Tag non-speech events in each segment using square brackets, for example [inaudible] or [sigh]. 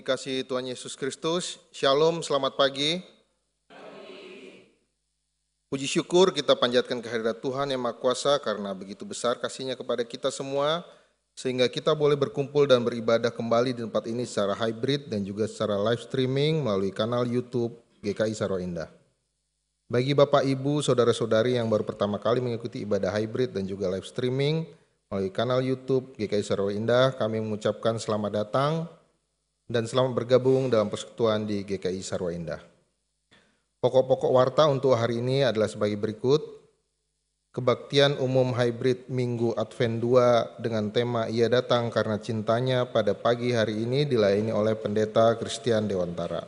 dikasih Tuhan Yesus Kristus, Shalom, selamat pagi. Puji syukur kita panjatkan kehadirat Tuhan yang Maha Kuasa karena begitu besar kasihnya kepada kita semua, sehingga kita boleh berkumpul dan beribadah kembali di tempat ini secara hybrid dan juga secara live streaming melalui kanal YouTube GKI Saro Indah. Bagi Bapak, Ibu, Saudara-saudari yang baru pertama kali mengikuti ibadah hybrid dan juga live streaming melalui kanal YouTube GKI Saro Indah, kami mengucapkan selamat datang dan selamat bergabung dalam persekutuan di GKI Sarwa Indah. Pokok-pokok warta untuk hari ini adalah sebagai berikut. Kebaktian umum hybrid Minggu Advent 2 dengan tema Ia Datang Karena Cintanya pada pagi hari ini dilayani oleh Pendeta Christian Dewantara.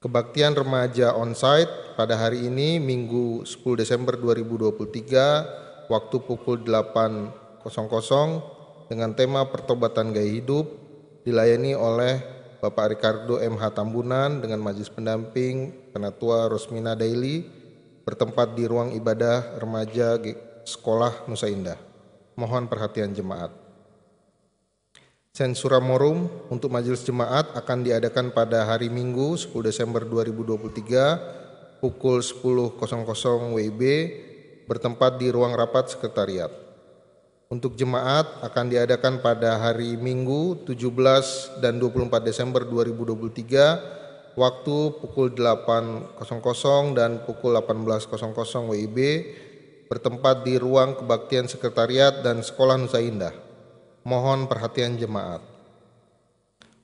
Kebaktian remaja onsite pada hari ini Minggu 10 Desember 2023 waktu pukul 8.00 dengan tema Pertobatan Gaya Hidup dilayani oleh Bapak Ricardo MH Tambunan dengan Majelis Pendamping Penatua Rosmina Daily bertempat di ruang ibadah remaja Sekolah Nusa Indah. Mohon perhatian jemaat. Sensura Morum untuk majelis jemaat akan diadakan pada hari Minggu 10 Desember 2023 pukul 10.00 WIB bertempat di ruang rapat sekretariat untuk jemaat akan diadakan pada hari Minggu 17 dan 24 Desember 2023 waktu pukul 8.00 dan pukul 18.00 WIB bertempat di ruang kebaktian sekretariat dan sekolah Nusa Indah. Mohon perhatian jemaat.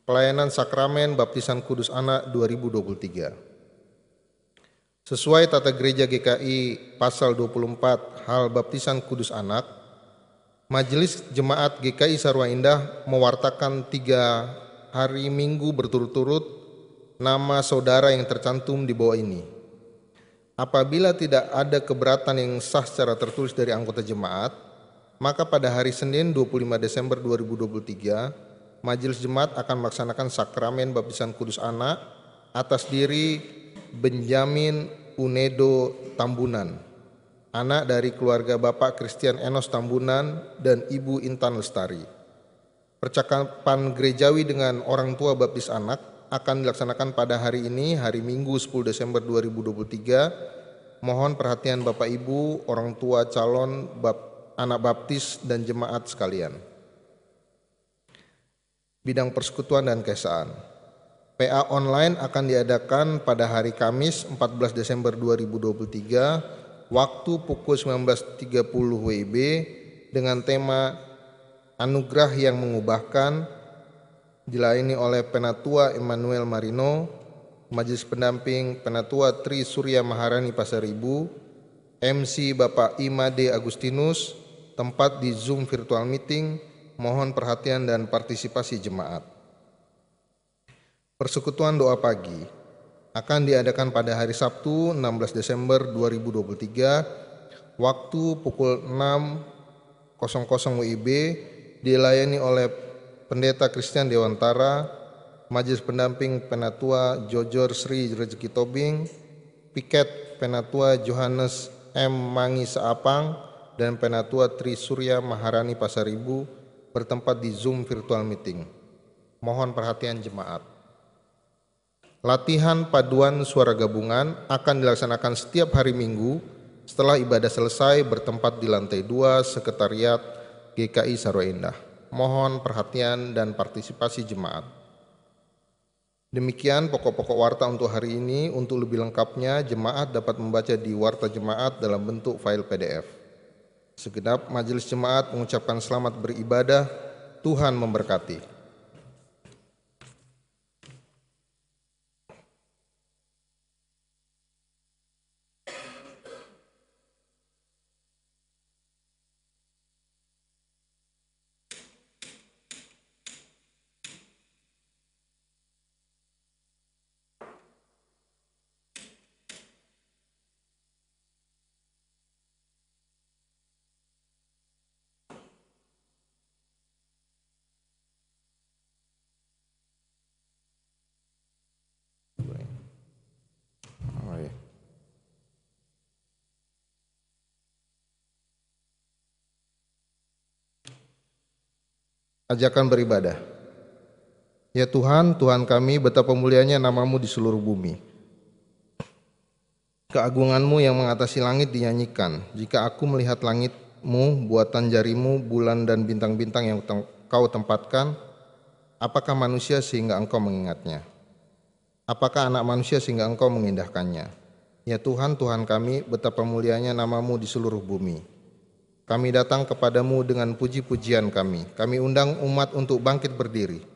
Pelayanan Sakramen Baptisan Kudus Anak 2023. Sesuai tata gereja GKI pasal 24 hal baptisan kudus anak, Majelis Jemaat GKI Sarwa Indah mewartakan tiga hari minggu berturut-turut nama saudara yang tercantum di bawah ini. Apabila tidak ada keberatan yang sah secara tertulis dari anggota jemaat, maka pada hari Senin 25 Desember 2023, Majelis Jemaat akan melaksanakan sakramen baptisan kudus anak atas diri Benjamin Unedo Tambunan anak dari keluarga Bapak Christian Enos Tambunan dan Ibu Intan Lestari. Percakapan gerejawi dengan orang tua baptis anak akan dilaksanakan pada hari ini, hari Minggu 10 Desember 2023. Mohon perhatian Bapak Ibu, orang tua calon bap, anak baptis dan jemaat sekalian. Bidang persekutuan dan kesaan. PA online akan diadakan pada hari Kamis 14 Desember 2023 waktu pukul 19.30 WIB dengan tema Anugerah yang Mengubahkan dilayani oleh Penatua Emmanuel Marino, Majelis Pendamping Penatua Tri Surya Maharani Pasaribu, MC Bapak Imade Agustinus, tempat di Zoom virtual meeting, mohon perhatian dan partisipasi jemaat. Persekutuan doa pagi akan diadakan pada hari Sabtu 16 Desember 2023 waktu pukul 6.00 WIB dilayani oleh Pendeta Christian Dewantara, Majelis Pendamping Penatua Jojor Sri Rezeki Tobing, Piket Penatua Johannes M. Mangi Saapang, dan Penatua Tri Surya Maharani Pasaribu bertempat di Zoom virtual meeting. Mohon perhatian jemaat. Latihan paduan suara gabungan akan dilaksanakan setiap hari Minggu setelah ibadah selesai bertempat di lantai 2 Sekretariat GKI Saroindah. Mohon perhatian dan partisipasi jemaat. Demikian pokok-pokok warta untuk hari ini. Untuk lebih lengkapnya, jemaat dapat membaca di warta jemaat dalam bentuk file PDF. Segenap majelis jemaat mengucapkan selamat beribadah. Tuhan memberkati. Ajakan beribadah. Ya Tuhan, Tuhan kami, betapa mulianya namamu di seluruh bumi. Keagunganmu yang mengatasi langit dinyanyikan. Jika aku melihat langitmu, buatan jarimu, bulan dan bintang-bintang yang kau tempatkan, apakah manusia sehingga engkau mengingatnya? Apakah anak manusia sehingga engkau mengindahkannya? Ya Tuhan, Tuhan kami, betapa mulianya namamu di seluruh bumi. Kami datang kepadamu dengan puji-pujian kami. Kami undang umat untuk bangkit berdiri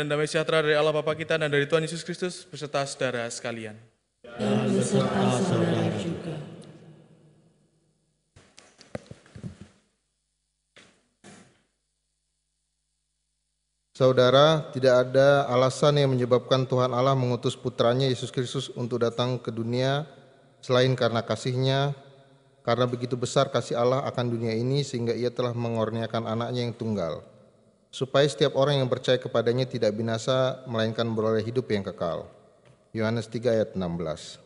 damai sejahtera dari Allah Bapa kita dan dari Tuhan Yesus Kristus beserta saudara sekalian. Dan saudara. Saudara, tidak ada alasan yang menyebabkan Tuhan Allah mengutus putranya Yesus Kristus untuk datang ke dunia selain karena kasihnya, karena begitu besar kasih Allah akan dunia ini sehingga ia telah mengorniakan anaknya yang tunggal, supaya setiap orang yang percaya kepadanya tidak binasa, melainkan beroleh hidup yang kekal. Yohanes 3 ayat 16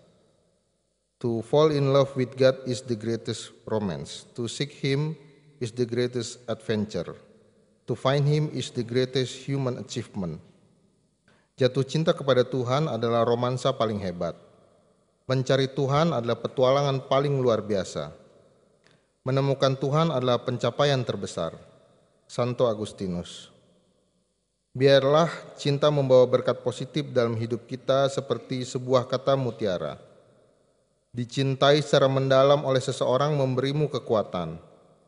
To fall in love with God is the greatest romance. To seek Him is the greatest adventure. To find Him is the greatest human achievement. Jatuh cinta kepada Tuhan adalah romansa paling hebat. Mencari Tuhan adalah petualangan paling luar biasa. Menemukan Tuhan adalah pencapaian terbesar. Santo Agustinus. Biarlah cinta membawa berkat positif dalam hidup kita seperti sebuah kata mutiara. Dicintai secara mendalam oleh seseorang memberimu kekuatan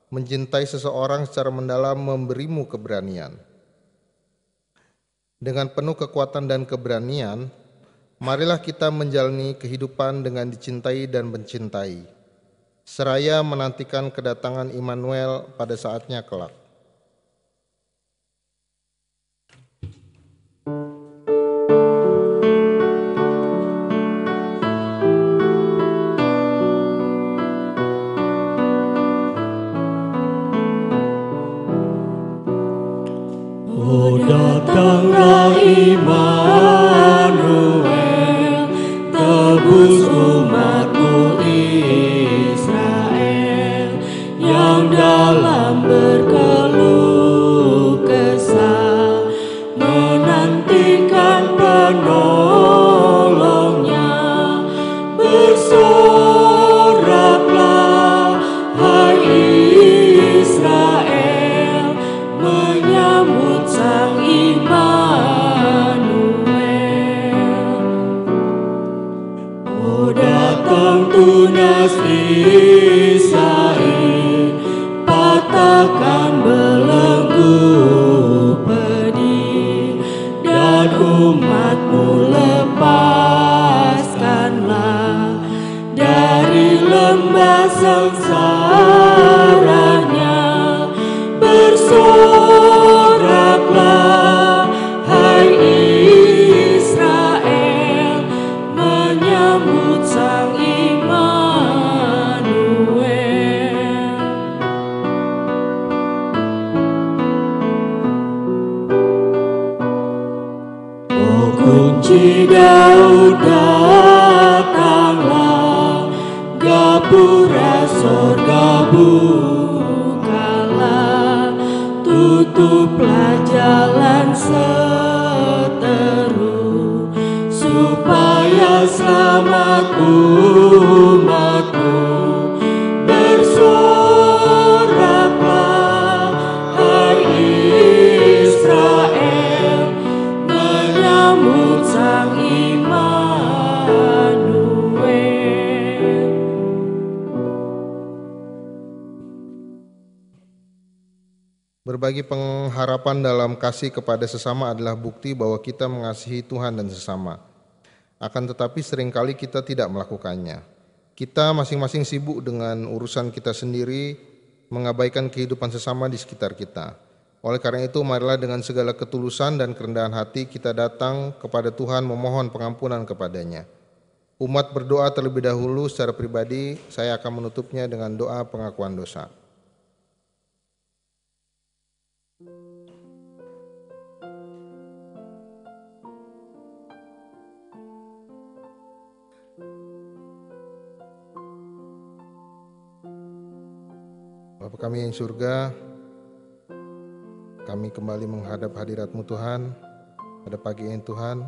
mencintai seseorang secara mendalam memberimu keberanian. Dengan penuh kekuatan dan keberanian, marilah kita menjalani kehidupan dengan dicintai dan mencintai, seraya menantikan kedatangan Immanuel pada saatnya kelak. Oh kasih kepada sesama adalah bukti bahwa kita mengasihi Tuhan dan sesama. Akan tetapi sering kali kita tidak melakukannya. Kita masing-masing sibuk dengan urusan kita sendiri, mengabaikan kehidupan sesama di sekitar kita. Oleh karena itu, marilah dengan segala ketulusan dan kerendahan hati kita datang kepada Tuhan memohon pengampunan kepadanya. Umat berdoa terlebih dahulu secara pribadi, saya akan menutupnya dengan doa pengakuan dosa. Bapa kami yang surga, kami kembali menghadap hadiratmu Tuhan pada pagi ini Tuhan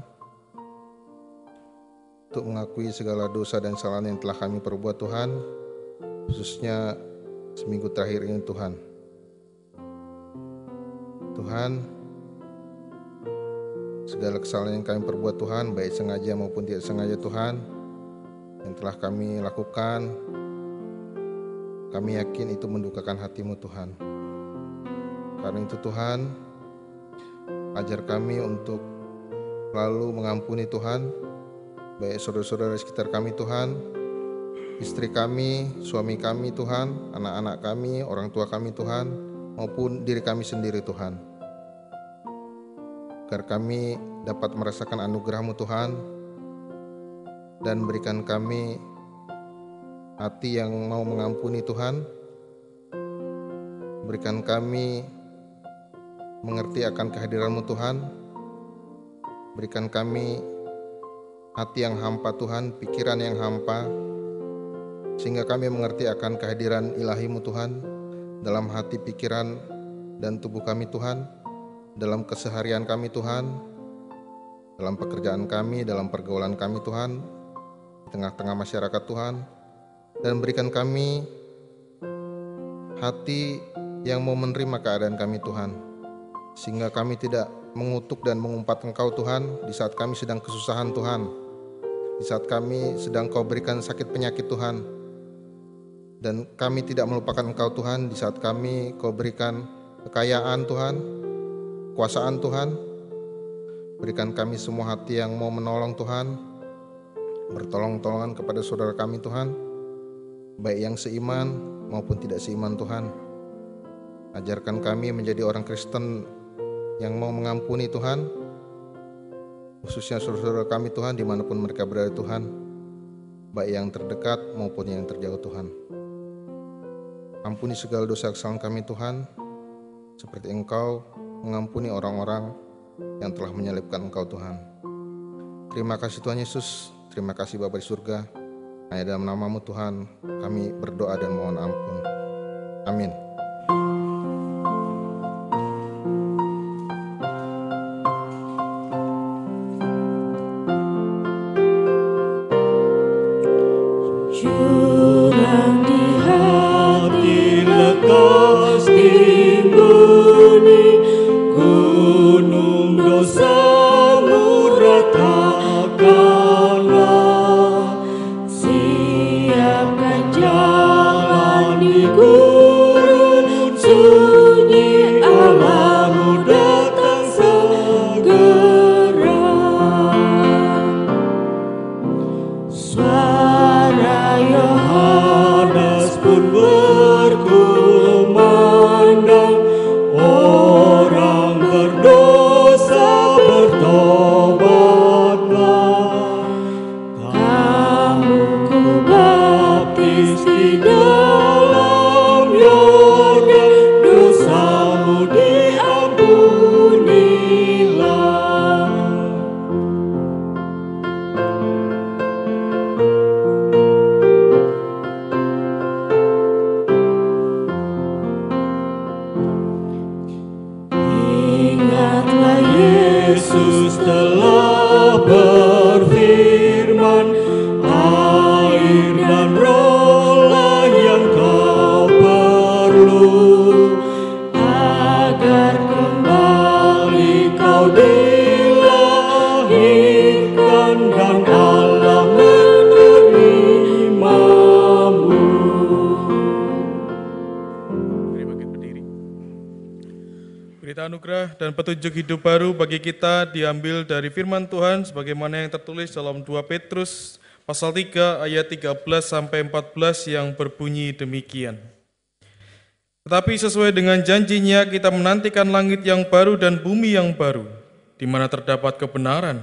untuk mengakui segala dosa dan kesalahan yang telah kami perbuat Tuhan khususnya seminggu terakhir ini Tuhan. Tuhan segala kesalahan yang kami perbuat Tuhan baik sengaja maupun tidak sengaja Tuhan yang telah kami lakukan kami yakin itu mendukakan hatimu Tuhan. Karena itu Tuhan, ajar kami untuk lalu mengampuni Tuhan, baik saudara-saudara sekitar kami Tuhan, istri kami, suami kami Tuhan, anak-anak kami, orang tua kami Tuhan, maupun diri kami sendiri Tuhan. Agar kami dapat merasakan anugerah-Mu Tuhan, dan berikan kami hati yang mau mengampuni Tuhan. Berikan kami mengerti akan kehadiran-Mu Tuhan. Berikan kami hati yang hampa Tuhan, pikiran yang hampa, sehingga kami mengerti akan kehadiran ilahi-Mu Tuhan dalam hati, pikiran, dan tubuh kami Tuhan, dalam keseharian kami Tuhan, dalam pekerjaan kami, dalam pergaulan kami Tuhan, di tengah-tengah masyarakat Tuhan, dan berikan kami hati yang mau menerima keadaan kami Tuhan, sehingga kami tidak mengutuk dan mengumpat Engkau Tuhan di saat kami sedang kesusahan Tuhan, di saat kami sedang Kau berikan sakit penyakit Tuhan, dan kami tidak melupakan Engkau Tuhan di saat kami Kau berikan kekayaan Tuhan, kuasaan Tuhan. Berikan kami semua hati yang mau menolong Tuhan, bertolong-tolongan kepada saudara kami Tuhan, baik yang seiman maupun tidak seiman Tuhan. Ajarkan kami menjadi orang Kristen yang mau mengampuni Tuhan, khususnya saudara-saudara kami Tuhan di mana pun mereka berada Tuhan, baik yang terdekat maupun yang terjauh Tuhan. Ampuni segala dosa kesalahan kami Tuhan, seperti Engkau mengampuni orang-orang yang telah menyalibkan Engkau Tuhan. Terima kasih Tuhan Yesus, terima kasih Bapa di surga. Hanya dalam namamu Tuhan kami berdoa dan mohon ampun. Amin. Dan petunjuk hidup baru bagi kita diambil dari firman Tuhan sebagaimana yang tertulis dalam 2 Petrus pasal 3 ayat 13 sampai 14 yang berbunyi demikian. Tetapi sesuai dengan janjinya kita menantikan langit yang baru dan bumi yang baru, di mana terdapat kebenaran.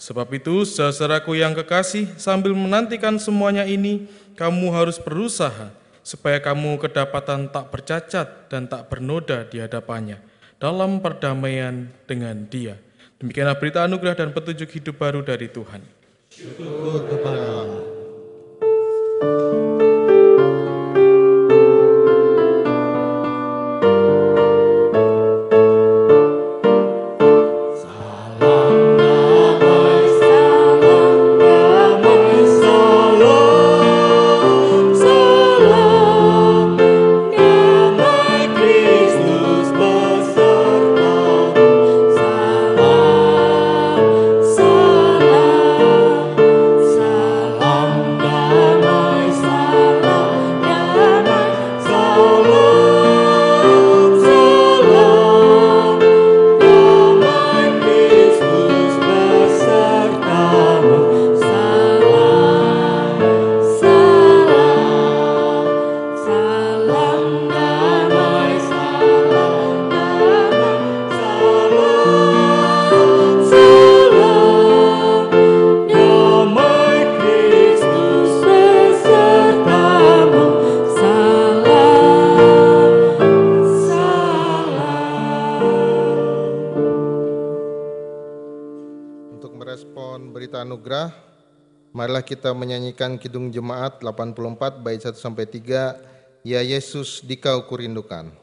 Sebab itu, saudaraku yang kekasih, sambil menantikan semuanya ini, kamu harus berusaha supaya kamu kedapatan tak bercacat dan tak bernoda di hadapannya dalam perdamaian dengan dia. Demikianlah berita anugerah dan petunjuk hidup baru dari Tuhan. Salam, kita menyanyikan Kidung Jemaat 84 bait 1 sampai 3. Ya Yesus, dikau kurindukan.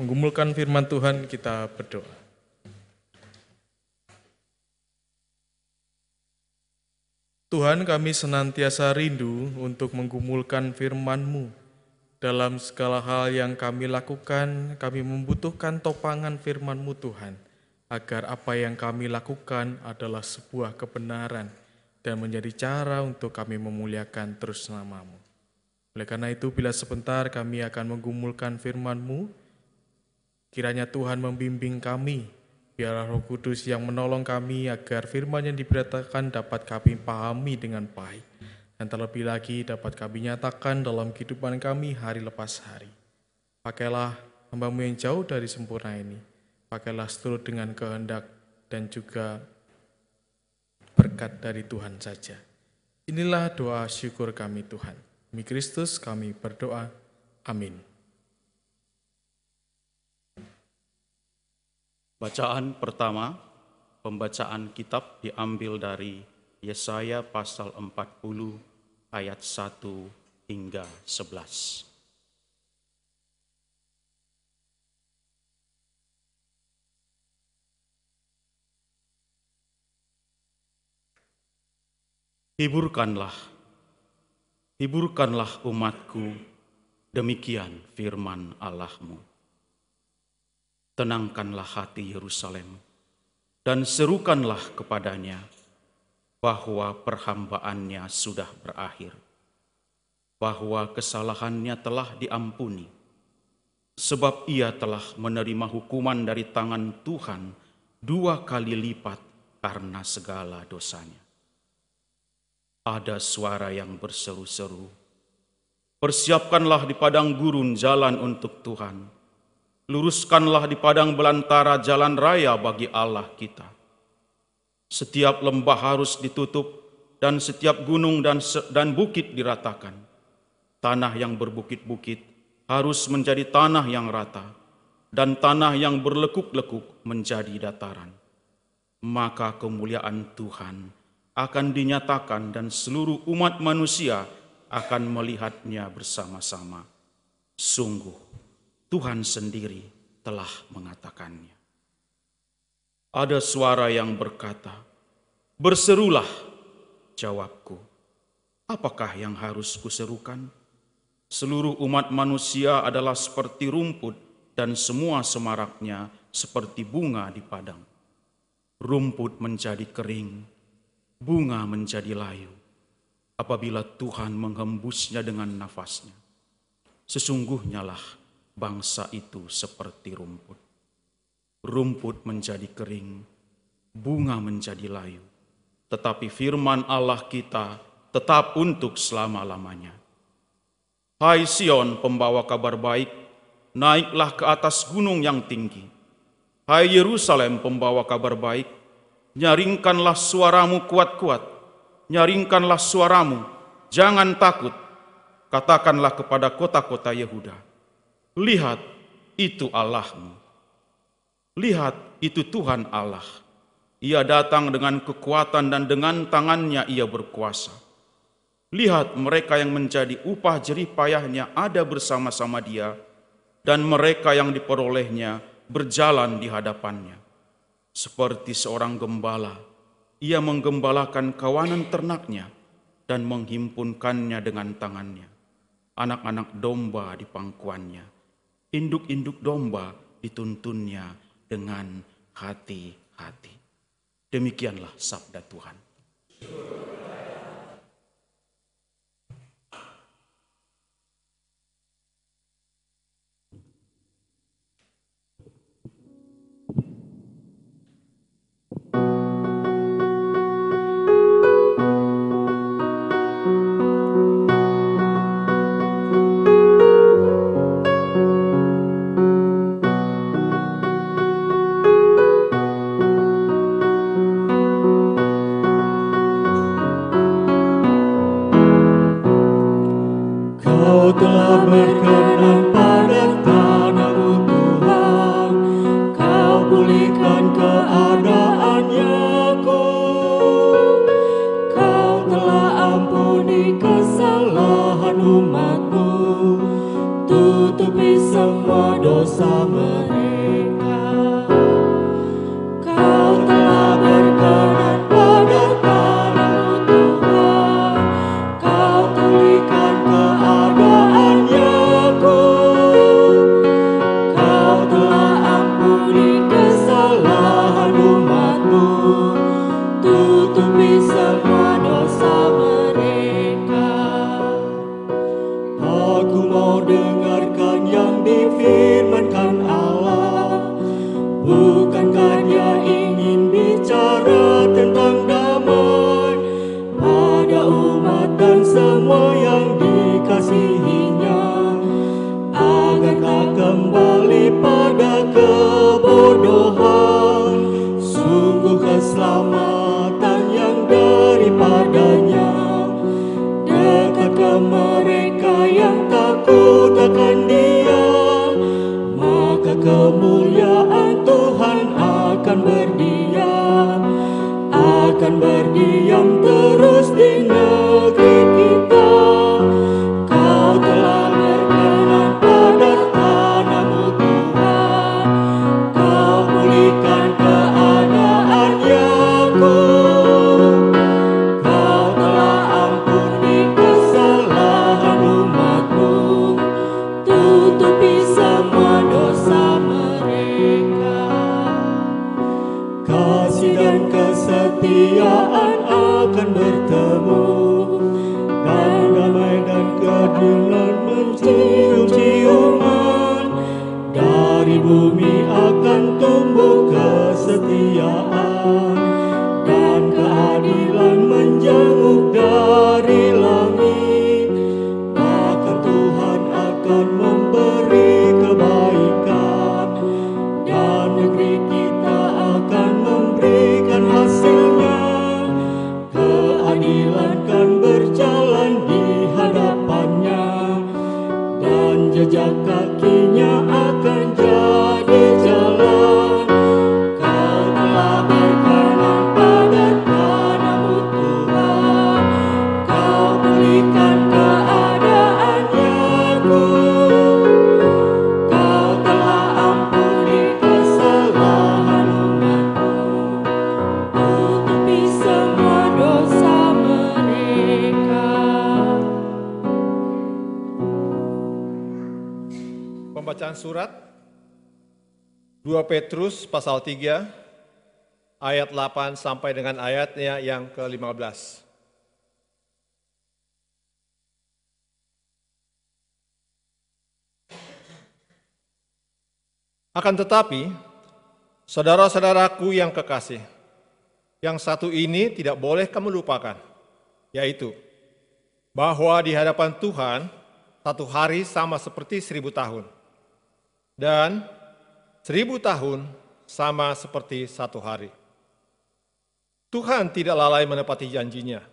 Menggumulkan firman Tuhan, kita berdoa. Tuhan kami senantiasa rindu untuk menggumulkan firman-Mu. Dalam segala hal yang kami lakukan, kami membutuhkan topangan firman-Mu Tuhan, agar apa yang kami lakukan adalah sebuah kebenaran dan menjadi cara untuk kami memuliakan terus namamu. Oleh karena itu, bila sebentar kami akan menggumulkan firman-Mu, kiranya Tuhan membimbing kami, biarlah roh kudus yang menolong kami agar firman yang diberitakan dapat kami pahami dengan baik, dan terlebih lagi dapat kami nyatakan dalam kehidupan kami hari lepas hari. Pakailah hambamu yang jauh dari sempurna ini, pakailah seturut dengan kehendak dan juga berkat dari Tuhan saja. Inilah doa syukur kami Tuhan. Demi Kristus kami berdoa. Amin. Bacaan pertama, pembacaan kitab diambil dari Yesaya pasal 40 ayat 1 hingga 11. Hiburkanlah, hiburkanlah umatku, demikian firman Allahmu. Tenangkanlah hati Yerusalem, dan serukanlah kepadanya bahwa perhambaannya sudah berakhir, bahwa kesalahannya telah diampuni, sebab ia telah menerima hukuman dari tangan Tuhan dua kali lipat karena segala dosanya. Ada suara yang berseru-seru, Persiapkanlah di padang gurun jalan untuk Tuhan. Luruskanlah di padang belantara jalan raya bagi Allah kita. Setiap lembah harus ditutup dan setiap gunung dan dan bukit diratakan. Tanah yang berbukit-bukit harus menjadi tanah yang rata dan tanah yang berlekuk-lekuk menjadi dataran. Maka kemuliaan Tuhan akan dinyatakan dan seluruh umat manusia akan melihatnya bersama-sama. Sungguh, Tuhan sendiri telah mengatakannya. Ada suara yang berkata, "Berserulah!" Jawabku, "Apakah yang harus kuserukan?" Seluruh umat manusia adalah seperti rumput dan semua semaraknya seperti bunga di padang. Rumput menjadi kering, bunga menjadi layu apabila Tuhan menghembusnya dengan nafasnya. Sesungguhnya lah bangsa itu seperti rumput. Rumput menjadi kering, bunga menjadi layu. Tetapi firman Allah kita tetap untuk selama-lamanya. Hai Sion pembawa kabar baik, naiklah ke atas gunung yang tinggi. Hai Yerusalem pembawa kabar baik, nyaringkanlah suaramu kuat-kuat nyaringkanlah suaramu, jangan takut. Katakanlah kepada kota-kota Yehuda, lihat itu Allahmu. Lihat itu Tuhan Allah. Ia datang dengan kekuatan dan dengan tangannya ia berkuasa. Lihat mereka yang menjadi upah jerih payahnya ada bersama-sama dia, dan mereka yang diperolehnya berjalan di hadapannya. Seperti seorang gembala ia menggembalakan kawanan ternaknya dan menghimpunkannya dengan tangannya. Anak-anak domba di pangkuannya, induk-induk domba dituntunnya dengan hati-hati. Demikianlah sabda Tuhan. Aku Petrus pasal 3 ayat 8 sampai dengan ayatnya yang ke-15. Akan tetapi, saudara-saudaraku yang kekasih, yang satu ini tidak boleh kamu lupakan, yaitu bahwa di hadapan Tuhan satu hari sama seperti seribu tahun, dan seribu tahun sama seperti satu hari. Tuhan tidak lalai menepati janjinya,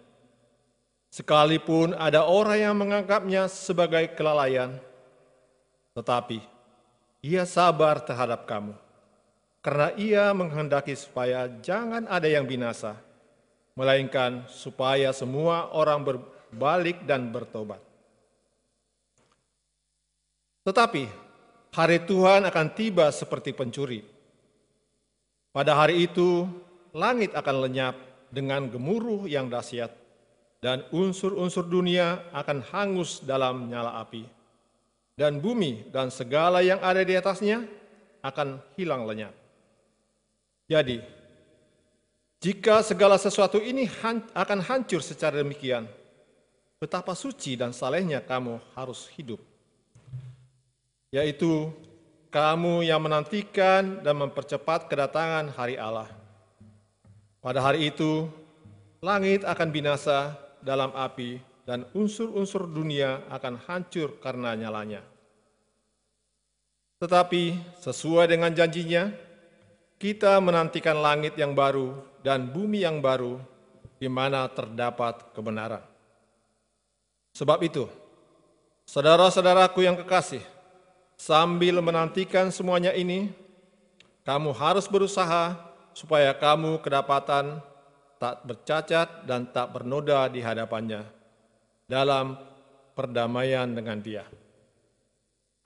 sekalipun ada orang yang menganggapnya sebagai kelalaian, tetapi ia sabar terhadap kamu, karena ia menghendaki supaya jangan ada yang binasa, melainkan supaya semua orang berbalik dan bertobat. Tetapi hari Tuhan akan tiba seperti pencuri. Pada hari itu, langit akan lenyap dengan gemuruh yang dahsyat, dan unsur-unsur dunia akan hangus dalam nyala api, dan bumi dan segala yang ada di atasnya akan hilang lenyap. Jadi, jika segala sesuatu ini akan hancur secara demikian, betapa suci dan salehnya kamu harus hidup yaitu kamu yang menantikan dan mempercepat kedatangan hari Allah. Pada hari itu, langit akan binasa dalam api dan unsur-unsur dunia akan hancur karena nyalanya. Tetapi sesuai dengan janjinya, kita menantikan langit yang baru dan bumi yang baru di mana terdapat kebenaran. Sebab itu, saudara-saudaraku yang kekasih, Sambil menantikan semuanya ini, kamu harus berusaha supaya kamu kedapatan tak bercacat dan tak bernoda di hadapannya dalam perdamaian dengan dia.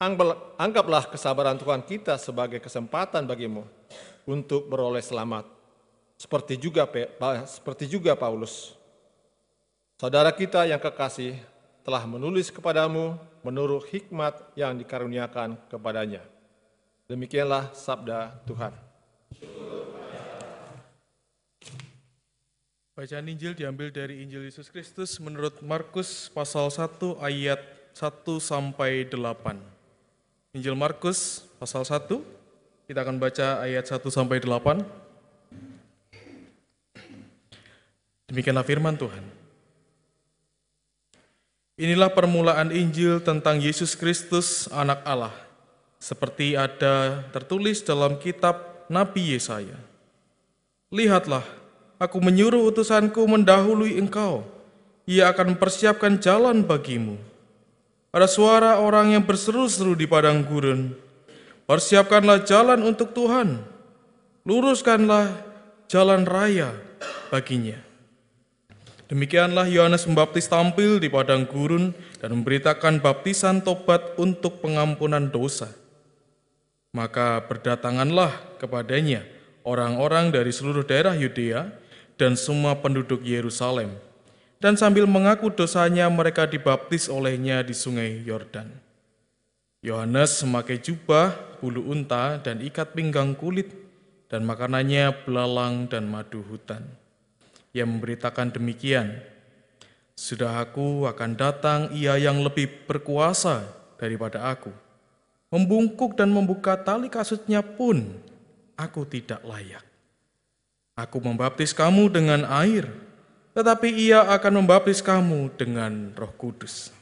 Anggap- Anggaplah kesabaran Tuhan kita sebagai kesempatan bagimu untuk beroleh selamat, seperti juga seperti juga Paulus. Saudara kita yang kekasih telah menulis kepadamu menurut hikmat yang dikaruniakan kepadanya. Demikianlah sabda Tuhan. Bacaan Injil diambil dari Injil Yesus Kristus menurut Markus pasal 1 ayat 1 sampai 8. Injil Markus pasal 1, kita akan baca ayat 1 sampai 8. Demikianlah firman Tuhan. Inilah permulaan Injil tentang Yesus Kristus, Anak Allah, seperti ada tertulis dalam kitab Nabi Yesaya. Lihatlah, aku menyuruh utusanku mendahului engkau. Ia akan mempersiapkan jalan bagimu. Ada suara orang yang berseru-seru di padang gurun. Persiapkanlah jalan untuk Tuhan. Luruskanlah jalan raya baginya. Demikianlah Yohanes Pembaptis tampil di padang gurun dan memberitakan baptisan tobat untuk pengampunan dosa. Maka berdatanganlah kepadanya orang-orang dari seluruh daerah Yudea dan semua penduduk Yerusalem. Dan sambil mengaku dosanya mereka dibaptis olehnya di sungai Yordan. Yohanes memakai jubah, bulu unta, dan ikat pinggang kulit, dan makanannya belalang dan madu hutan. Ia memberitakan demikian, Sudah aku akan datang ia yang lebih berkuasa daripada aku. Membungkuk dan membuka tali kasutnya pun aku tidak layak. Aku membaptis kamu dengan air, tetapi ia akan membaptis kamu dengan roh kudus.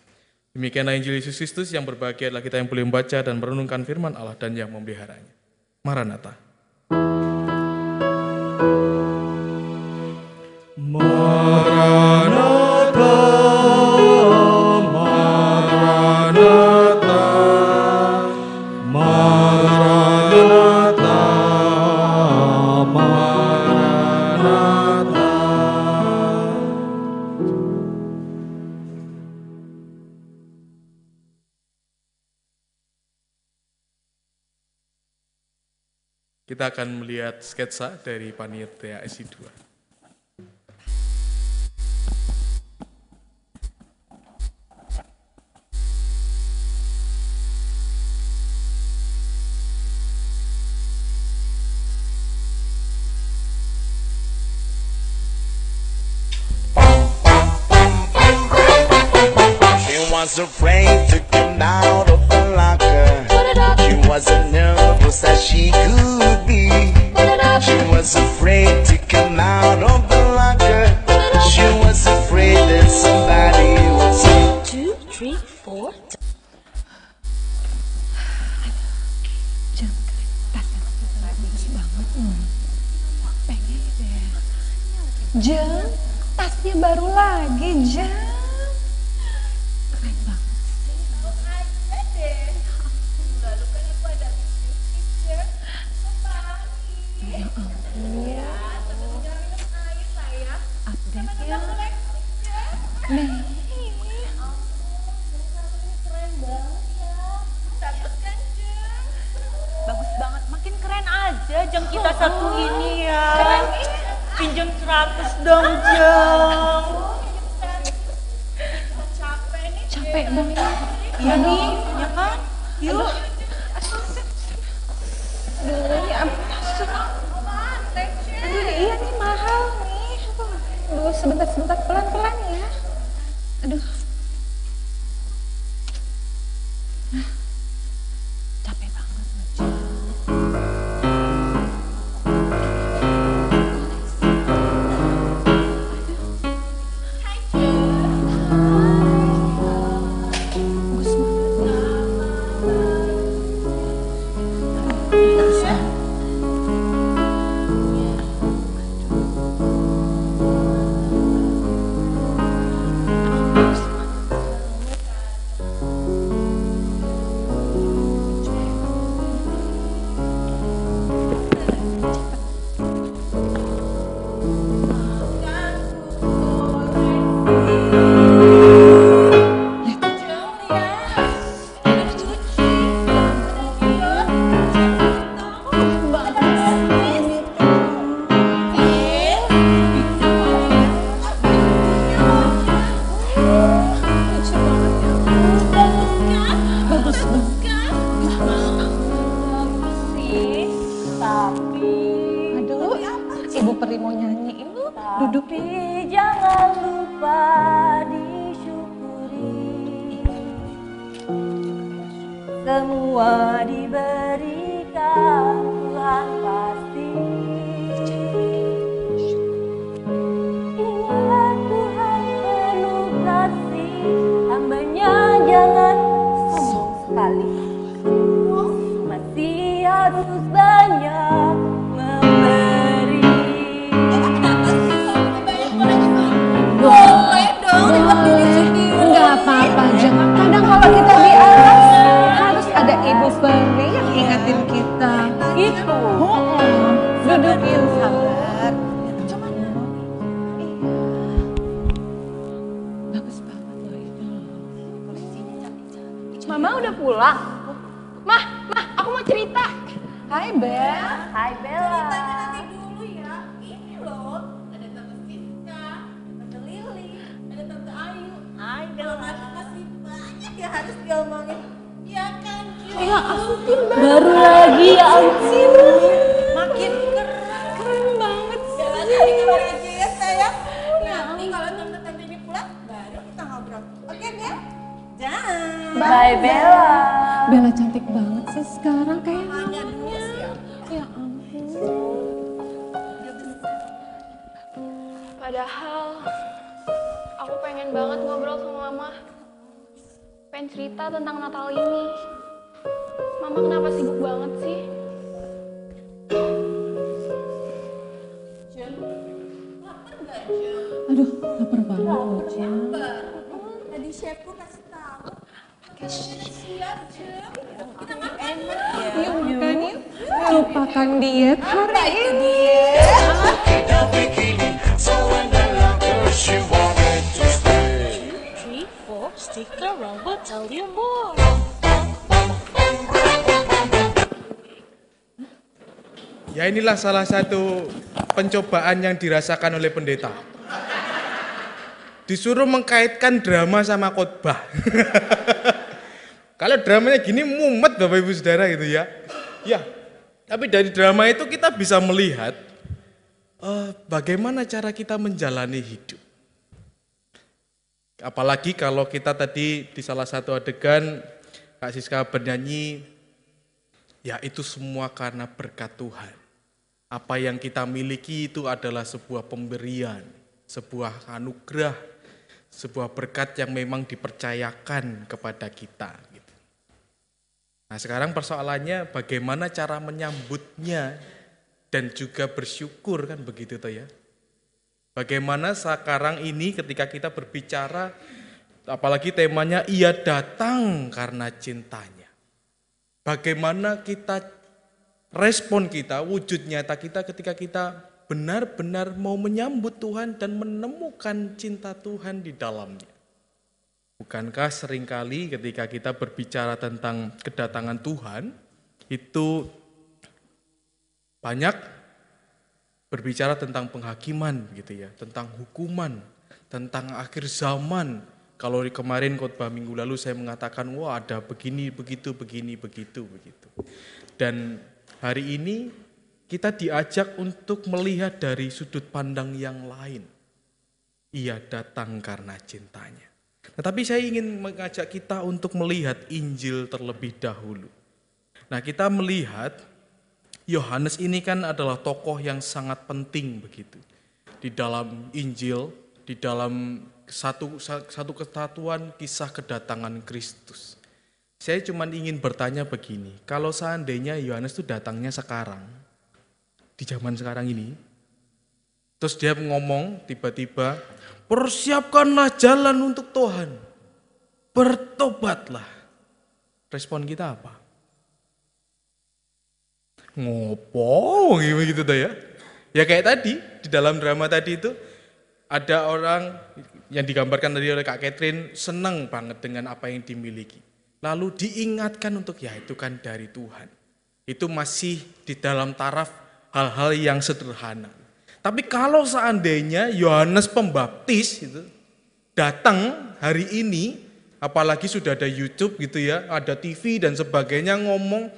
Demikianlah Injil Yesus Kristus yang berbahagia adalah kita yang boleh membaca dan merenungkan firman Allah dan yang memeliharanya. Maranatha. Kita akan melihat sketsa dari panitia SI2. Was afraid cerita tentang Natal ini. Mama kenapa sibuk banget sih? Jun, lapar nggak, Jun? Aduh, lapar banget loh, Cil. Lapar. Tadi chefku kasih tahu. Siap, Jun. Kita makan. Yuk makan yuk. Lupakan diet hari ini. Ya inilah salah satu pencobaan yang dirasakan oleh pendeta. Disuruh mengkaitkan drama sama khotbah. [laughs] Kalau dramanya gini mumet Bapak Ibu Saudara gitu ya. Ya, tapi dari drama itu kita bisa melihat eh, bagaimana cara kita menjalani hidup. Apalagi kalau kita tadi di salah satu adegan Kak Siska bernyanyi, ya itu semua karena berkat Tuhan. Apa yang kita miliki itu adalah sebuah pemberian, sebuah anugerah, sebuah berkat yang memang dipercayakan kepada kita. gitu. Nah sekarang persoalannya bagaimana cara menyambutnya dan juga bersyukur kan begitu toh ya. Bagaimana sekarang ini ketika kita berbicara, apalagi temanya ia datang karena cintanya. Bagaimana kita respon kita, wujud nyata kita ketika kita benar-benar mau menyambut Tuhan dan menemukan cinta Tuhan di dalamnya. Bukankah sering kali ketika kita berbicara tentang kedatangan Tuhan, itu banyak berbicara tentang penghakiman gitu ya, tentang hukuman, tentang akhir zaman. Kalau kemarin khotbah minggu lalu saya mengatakan, wah ada begini, begitu, begini, begitu, begitu. Dan hari ini kita diajak untuk melihat dari sudut pandang yang lain. Ia datang karena cintanya. Tetapi saya ingin mengajak kita untuk melihat Injil terlebih dahulu. Nah kita melihat Yohanes ini kan adalah tokoh yang sangat penting begitu. Di dalam Injil, di dalam satu satu kesatuan kisah kedatangan Kristus. Saya cuma ingin bertanya begini, kalau seandainya Yohanes itu datangnya sekarang, di zaman sekarang ini, terus dia ngomong tiba-tiba, persiapkanlah jalan untuk Tuhan, bertobatlah. Respon kita apa? Ngopo gitu tuh ya. Ya kayak tadi, di dalam drama tadi itu, ada orang yang digambarkan tadi oleh Kak Catherine senang banget dengan apa yang dimiliki. Lalu diingatkan untuk ya itu kan dari Tuhan. Itu masih di dalam taraf hal-hal yang sederhana. Tapi kalau seandainya Yohanes Pembaptis itu datang hari ini, apalagi sudah ada YouTube gitu ya, ada TV dan sebagainya ngomong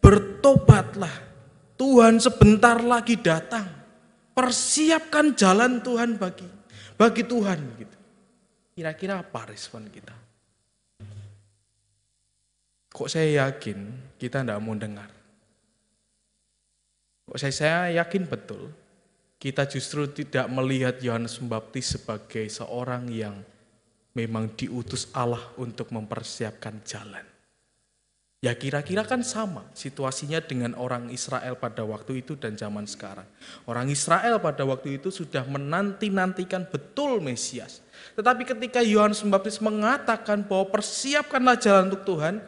bertobatlah. Tuhan sebentar lagi datang. Persiapkan jalan Tuhan bagi bagi Tuhan gitu. Kira-kira apa respon kita? Kok saya yakin kita tidak mau dengar? Kok saya, saya yakin betul kita justru tidak melihat Yohanes Pembaptis sebagai seorang yang memang diutus Allah untuk mempersiapkan jalan. Ya kira-kira kan sama situasinya dengan orang Israel pada waktu itu dan zaman sekarang. Orang Israel pada waktu itu sudah menanti-nantikan betul Mesias. Tetapi ketika Yohanes Pembaptis mengatakan bahwa persiapkanlah jalan untuk Tuhan,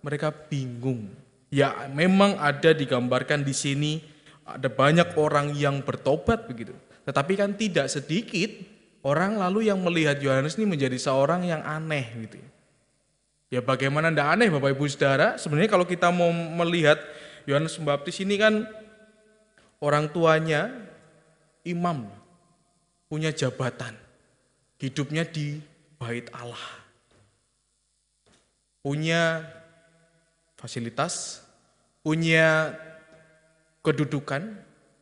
mereka bingung. Ya memang ada digambarkan di sini ada banyak orang yang bertobat begitu. Tetapi kan tidak sedikit orang lalu yang melihat Yohanes ini menjadi seorang yang aneh gitu. Ya bagaimana ndak aneh Bapak Ibu Saudara, sebenarnya kalau kita mau melihat Yohanes Pembaptis ini kan orang tuanya imam, punya jabatan, hidupnya di bait Allah. Punya fasilitas, punya kedudukan,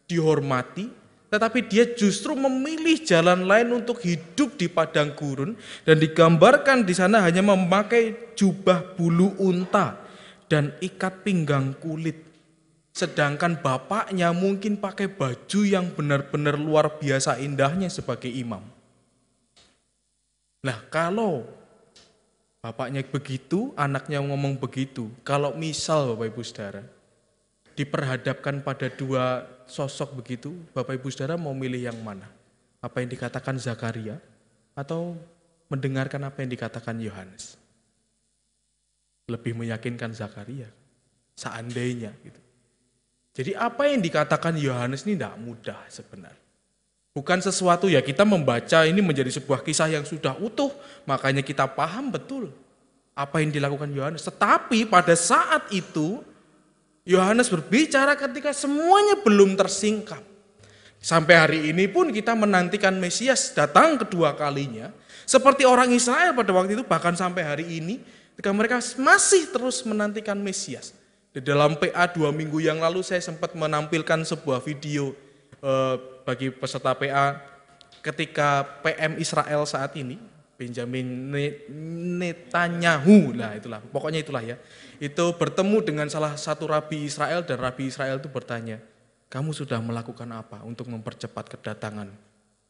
dihormati, tetapi dia justru memilih jalan lain untuk hidup di padang gurun dan digambarkan di sana hanya memakai jubah bulu unta dan ikat pinggang kulit. Sedangkan bapaknya mungkin pakai baju yang benar-benar luar biasa indahnya sebagai imam. Nah kalau bapaknya begitu, anaknya ngomong begitu. Kalau misal Bapak Ibu Saudara, diperhadapkan pada dua sosok begitu, Bapak Ibu Saudara mau milih yang mana? Apa yang dikatakan Zakaria atau mendengarkan apa yang dikatakan Yohanes? Lebih meyakinkan Zakaria. Seandainya gitu. Jadi apa yang dikatakan Yohanes ini tidak mudah sebenarnya. Bukan sesuatu ya kita membaca ini menjadi sebuah kisah yang sudah utuh, makanya kita paham betul apa yang dilakukan Yohanes. Tetapi pada saat itu Yohanes berbicara ketika semuanya belum tersingkap. Sampai hari ini pun kita menantikan Mesias datang kedua kalinya. Seperti orang Israel pada waktu itu bahkan sampai hari ini ketika mereka masih terus menantikan Mesias. Di dalam PA dua minggu yang lalu saya sempat menampilkan sebuah video eh, bagi peserta PA ketika PM Israel saat ini Benjamin Netanyahu lah itulah pokoknya itulah ya itu bertemu dengan salah satu rabi Israel dan rabi Israel itu bertanya, "Kamu sudah melakukan apa untuk mempercepat kedatangan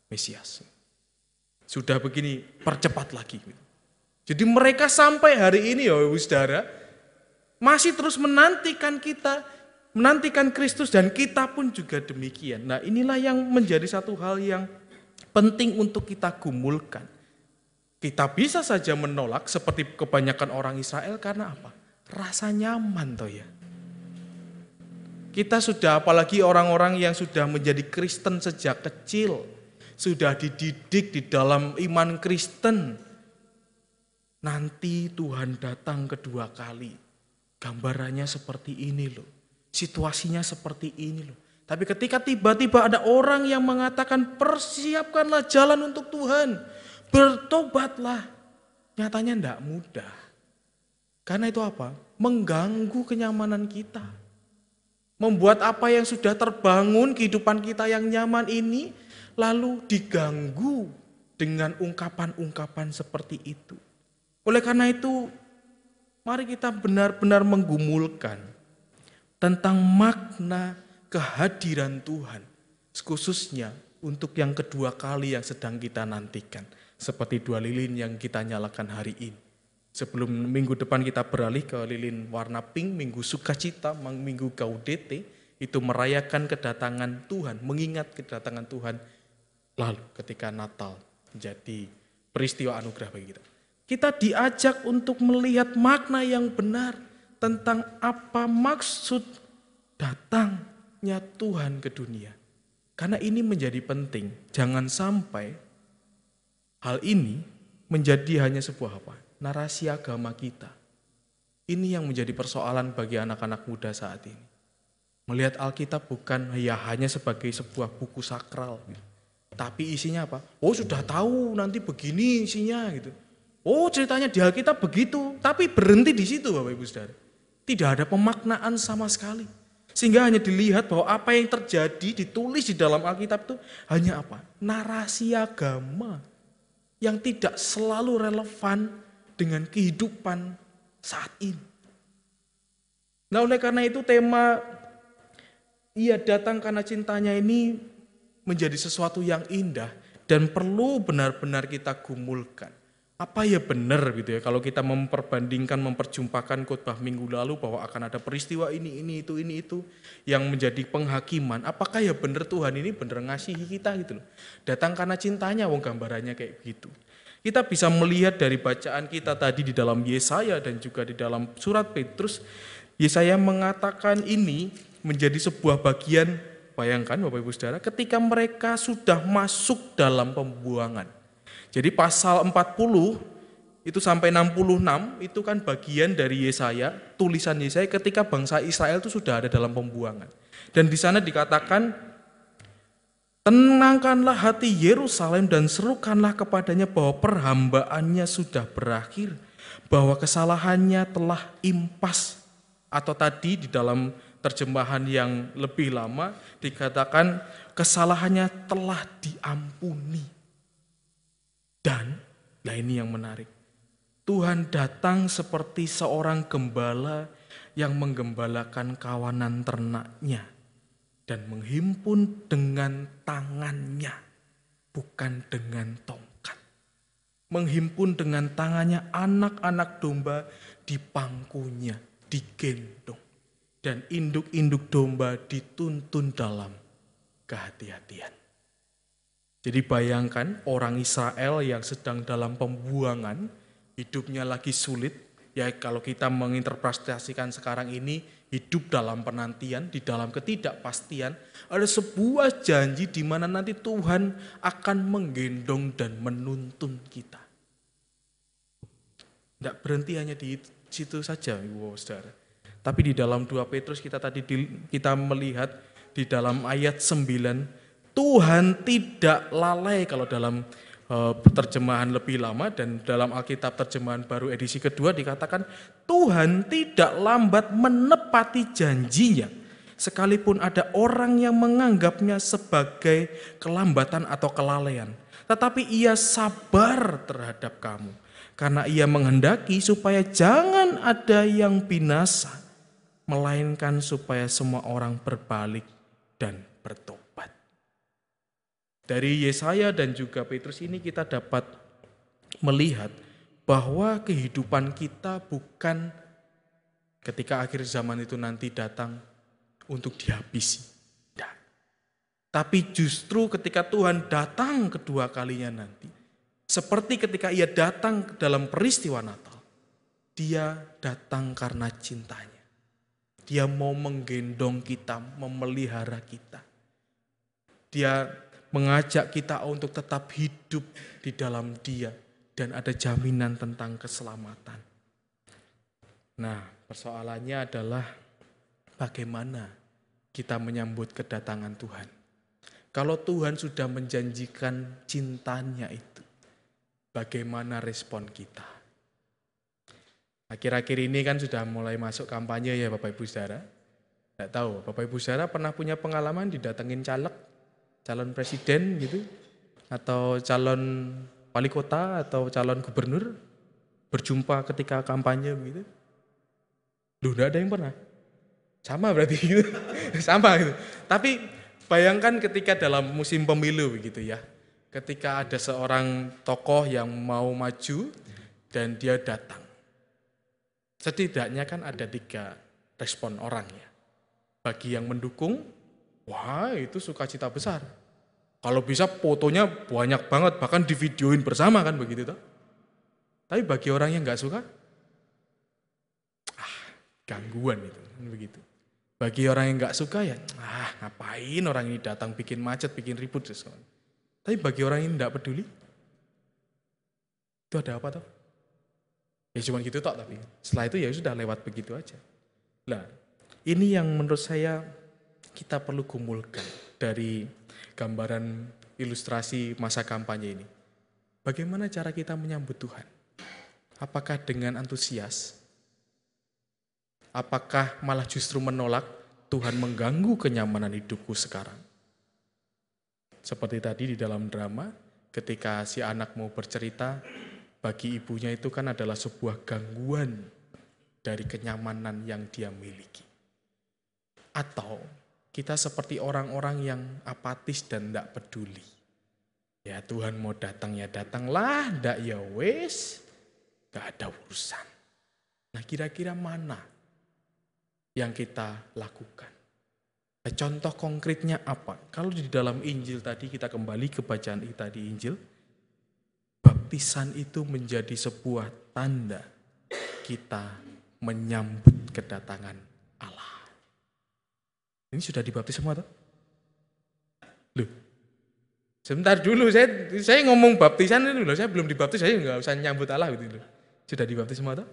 Mesias?" Sudah begini, percepat lagi. Jadi mereka sampai hari ini ya Saudara masih terus menantikan kita, menantikan Kristus dan kita pun juga demikian. Nah, inilah yang menjadi satu hal yang penting untuk kita gumulkan. Kita bisa saja menolak seperti kebanyakan orang Israel karena apa? rasa nyaman toh ya. Kita sudah apalagi orang-orang yang sudah menjadi Kristen sejak kecil, sudah dididik di dalam iman Kristen. Nanti Tuhan datang kedua kali. Gambarannya seperti ini loh. Situasinya seperti ini loh. Tapi ketika tiba-tiba ada orang yang mengatakan persiapkanlah jalan untuk Tuhan. Bertobatlah. Nyatanya tidak mudah. Karena itu apa? Mengganggu kenyamanan kita. Membuat apa yang sudah terbangun kehidupan kita yang nyaman ini lalu diganggu dengan ungkapan-ungkapan seperti itu. Oleh karena itu, mari kita benar-benar menggumulkan tentang makna kehadiran Tuhan, khususnya untuk yang kedua kali yang sedang kita nantikan, seperti dua lilin yang kita nyalakan hari ini. Sebelum minggu depan kita beralih ke lilin warna pink, minggu sukacita, minggu gaudete, itu merayakan kedatangan Tuhan, mengingat kedatangan Tuhan. Lalu ketika Natal menjadi peristiwa anugerah bagi kita. Kita diajak untuk melihat makna yang benar tentang apa maksud datangnya Tuhan ke dunia. Karena ini menjadi penting. Jangan sampai hal ini menjadi hanya sebuah apa? narasi agama kita. Ini yang menjadi persoalan bagi anak-anak muda saat ini. Melihat Alkitab bukan ya hanya sebagai sebuah buku sakral. Gitu. Tapi isinya apa? Oh sudah tahu nanti begini isinya gitu. Oh ceritanya di Alkitab begitu. Tapi berhenti di situ Bapak Ibu Saudara. Tidak ada pemaknaan sama sekali. Sehingga hanya dilihat bahwa apa yang terjadi ditulis di dalam Alkitab itu hanya apa? Narasi agama yang tidak selalu relevan dengan kehidupan saat ini. Nah oleh karena itu tema ia datang karena cintanya ini menjadi sesuatu yang indah dan perlu benar-benar kita gumulkan. Apa ya benar gitu ya kalau kita memperbandingkan memperjumpakan khotbah minggu lalu bahwa akan ada peristiwa ini ini itu ini itu yang menjadi penghakiman. Apakah ya benar Tuhan ini benar ngasihi kita gitu loh. Datang karena cintanya wong gambarannya kayak begitu. Kita bisa melihat dari bacaan kita tadi di dalam Yesaya dan juga di dalam surat Petrus, Yesaya mengatakan ini menjadi sebuah bagian, bayangkan Bapak Ibu Saudara, ketika mereka sudah masuk dalam pembuangan. Jadi pasal 40 itu sampai 66 itu kan bagian dari Yesaya, tulisan Yesaya ketika bangsa Israel itu sudah ada dalam pembuangan. Dan di sana dikatakan Tenangkanlah hati Yerusalem dan serukanlah kepadanya bahwa perhambaannya sudah berakhir, bahwa kesalahannya telah impas. Atau tadi di dalam terjemahan yang lebih lama dikatakan kesalahannya telah diampuni. Dan, nah ini yang menarik, Tuhan datang seperti seorang gembala yang menggembalakan kawanan ternaknya dan menghimpun dengan tangannya, bukan dengan tongkat. Menghimpun dengan tangannya anak-anak domba di pangkunya, digendong. Dan induk-induk domba dituntun dalam kehati-hatian. Jadi bayangkan orang Israel yang sedang dalam pembuangan, hidupnya lagi sulit, ya kalau kita menginterpretasikan sekarang ini, hidup dalam penantian, di dalam ketidakpastian, ada sebuah janji di mana nanti Tuhan akan menggendong dan menuntun kita. Tidak berhenti hanya di situ saja, Ibu Saudara. Tapi di dalam 2 Petrus kita tadi di, kita melihat di dalam ayat 9, Tuhan tidak lalai kalau dalam Eh, terjemahan lebih lama dan dalam Alkitab terjemahan baru edisi kedua dikatakan Tuhan tidak lambat menepati janjinya. Sekalipun ada orang yang menganggapnya sebagai kelambatan atau kelalaian tetapi ia sabar terhadap kamu karena ia menghendaki supaya jangan ada yang binasa melainkan supaya semua orang berbalik dan bertobat dari Yesaya dan juga Petrus ini kita dapat melihat bahwa kehidupan kita bukan ketika akhir zaman itu nanti datang untuk dihabisi. Tidak. Tapi justru ketika Tuhan datang kedua kalinya nanti, seperti ketika ia datang dalam peristiwa Natal, dia datang karena cintanya. Dia mau menggendong kita, memelihara kita. Dia mengajak kita untuk tetap hidup di dalam Dia dan ada jaminan tentang keselamatan. Nah, persoalannya adalah bagaimana kita menyambut kedatangan Tuhan. Kalau Tuhan sudah menjanjikan cintanya itu, bagaimana respon kita? Akhir-akhir ini kan sudah mulai masuk kampanye ya Bapak Ibu Saudara. Tidak tahu, Bapak Ibu Saudara pernah punya pengalaman didatengin caleg calon presiden gitu atau calon wali kota atau calon gubernur berjumpa ketika kampanye gitu. Loh, enggak ada yang pernah. Sama berarti gitu. [laughs] Sama gitu. Tapi bayangkan ketika dalam musim pemilu begitu ya. Ketika ada seorang tokoh yang mau maju dan dia datang. Setidaknya kan ada tiga respon orang ya. Bagi yang mendukung, Wah itu sukacita besar. Kalau bisa fotonya banyak banget, bahkan divideoin bersama kan begitu toh. Tapi bagi orang yang nggak suka, ah gangguan itu, kan begitu. Bagi orang yang nggak suka ya, ah ngapain orang ini datang bikin macet, bikin ribut. Tapi bagi orang yang nggak peduli, itu ada apa toh? Ya cuma gitu toh tapi setelah itu ya sudah lewat begitu aja. Nah ini yang menurut saya kita perlu gumulkan dari gambaran ilustrasi masa kampanye ini. Bagaimana cara kita menyambut Tuhan? Apakah dengan antusias? Apakah malah justru menolak Tuhan mengganggu kenyamanan hidupku sekarang? Seperti tadi di dalam drama, ketika si anak mau bercerita, bagi ibunya itu kan adalah sebuah gangguan dari kenyamanan yang dia miliki. Atau kita seperti orang-orang yang apatis dan tidak peduli. Ya Tuhan mau datang ya datanglah, tidak ya wes, gak ada urusan. Nah kira-kira mana yang kita lakukan? Nah, contoh konkretnya apa? Kalau di dalam Injil tadi kita kembali ke bacaan kita di Injil, baptisan itu menjadi sebuah tanda kita menyambut kedatangan ini sudah dibaptis semua tuh? Loh, sebentar dulu saya saya ngomong baptisan itu loh, saya belum dibaptis, saya nggak usah nyambut Allah gitu loh. Sudah dibaptis semua toh?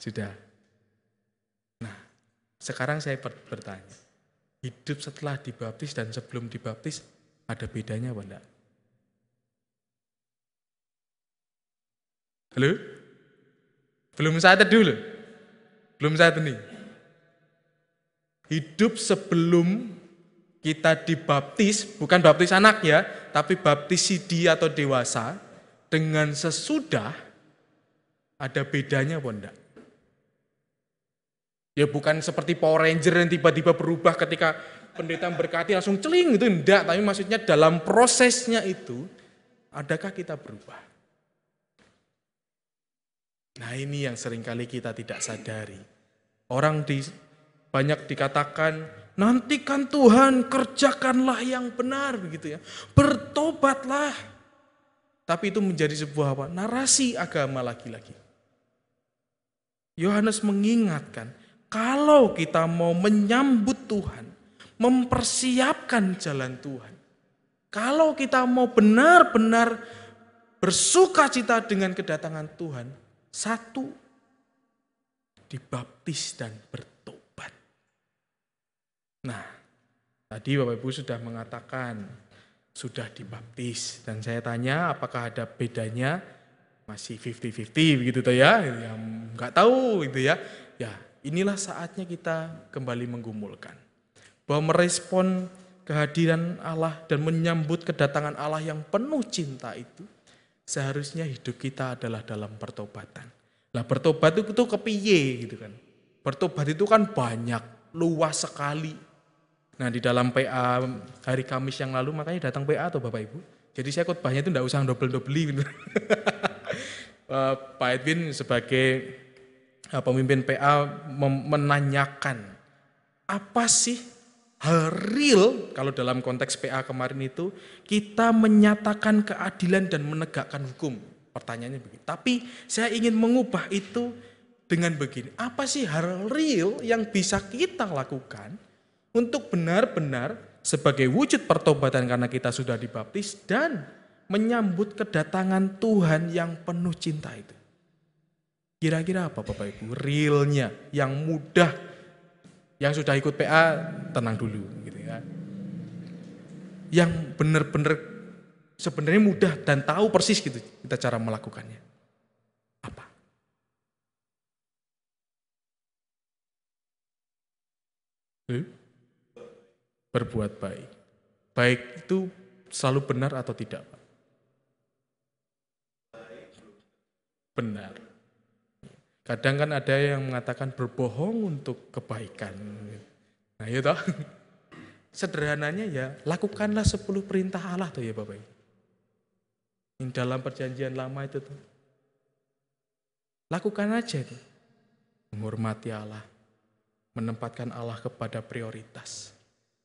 Sudah. Nah, sekarang saya ber- bertanya. Hidup setelah dibaptis dan sebelum dibaptis ada bedanya apa enggak? Halo? Belum saat dulu. Belum saat ini. Hidup sebelum kita dibaptis, bukan baptis anak ya, tapi baptis sidi atau dewasa, dengan sesudah ada bedanya apa enggak? Ya bukan seperti Power Ranger yang tiba-tiba berubah ketika pendeta berkati langsung celing itu enggak, tapi maksudnya dalam prosesnya itu adakah kita berubah? Nah ini yang sering kali kita tidak sadari. Orang di, banyak dikatakan, nantikan Tuhan, kerjakanlah yang benar begitu ya. Bertobatlah. Tapi itu menjadi sebuah apa? Narasi agama lagi-lagi. Yohanes mengingatkan, kalau kita mau menyambut Tuhan, mempersiapkan jalan Tuhan, kalau kita mau benar-benar bersuka cita dengan kedatangan Tuhan, satu, dibaptis dan bertobat. Nah, tadi Bapak Ibu sudah mengatakan sudah dibaptis dan saya tanya apakah ada bedanya masih 50-50 begitu tuh ya yang nggak tahu itu ya ya inilah saatnya kita kembali menggumulkan bahwa merespon kehadiran Allah dan menyambut kedatangan Allah yang penuh cinta itu seharusnya hidup kita adalah dalam pertobatan. Lah bertobat itu, itu kepiye gitu kan. Bertobat itu kan banyak, luas sekali. Nah di dalam PA hari Kamis yang lalu makanya datang PA atau Bapak Ibu. Jadi saya khotbahnya itu enggak usah double-double gitu. [laughs] Eh, Pak Edwin sebagai eh, pemimpin PA menanyakan apa sih hal real kalau dalam konteks PA kemarin itu kita menyatakan keadilan dan menegakkan hukum. Pertanyaannya begitu. Tapi saya ingin mengubah itu dengan begini. Apa sih hal real yang bisa kita lakukan untuk benar-benar sebagai wujud pertobatan karena kita sudah dibaptis dan menyambut kedatangan Tuhan yang penuh cinta itu. Kira-kira apa Bapak Ibu? Realnya yang mudah yang sudah ikut PA tenang dulu gitu ya. Yang benar-benar sebenarnya mudah dan tahu persis gitu kita cara melakukannya. Apa? Eh? Berbuat baik. Baik itu selalu benar atau tidak, Pak? Benar. Kadang kan ada yang mengatakan berbohong untuk kebaikan. Nah ya toh. Sederhananya ya, lakukanlah 10 perintah Allah tuh ya Bapak Ibu. Yang dalam perjanjian lama itu tuh. Lakukan aja itu. Menghormati Allah. Menempatkan Allah kepada prioritas.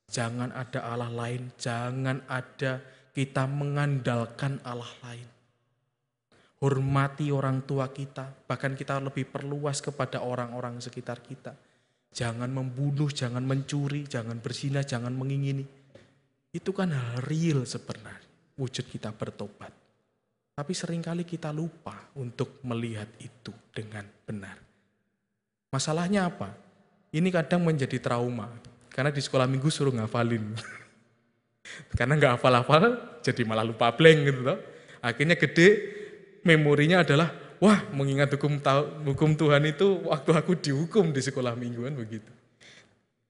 Jangan ada Allah lain, jangan ada kita mengandalkan Allah lain hormati orang tua kita, bahkan kita lebih perluas kepada orang-orang sekitar kita. Jangan membunuh, jangan mencuri, jangan berzina, jangan mengingini. Itu kan hal real sebenarnya, wujud kita bertobat. Tapi sering kali kita lupa untuk melihat itu dengan benar. Masalahnya apa? Ini kadang menjadi trauma, karena di sekolah minggu suruh ngafalin. [laughs] karena nggak hafal-hafal, jadi malah lupa blank gitu. Toh. Akhirnya gede, memorinya adalah wah mengingat hukum hukum Tuhan itu waktu aku dihukum di sekolah mingguan begitu.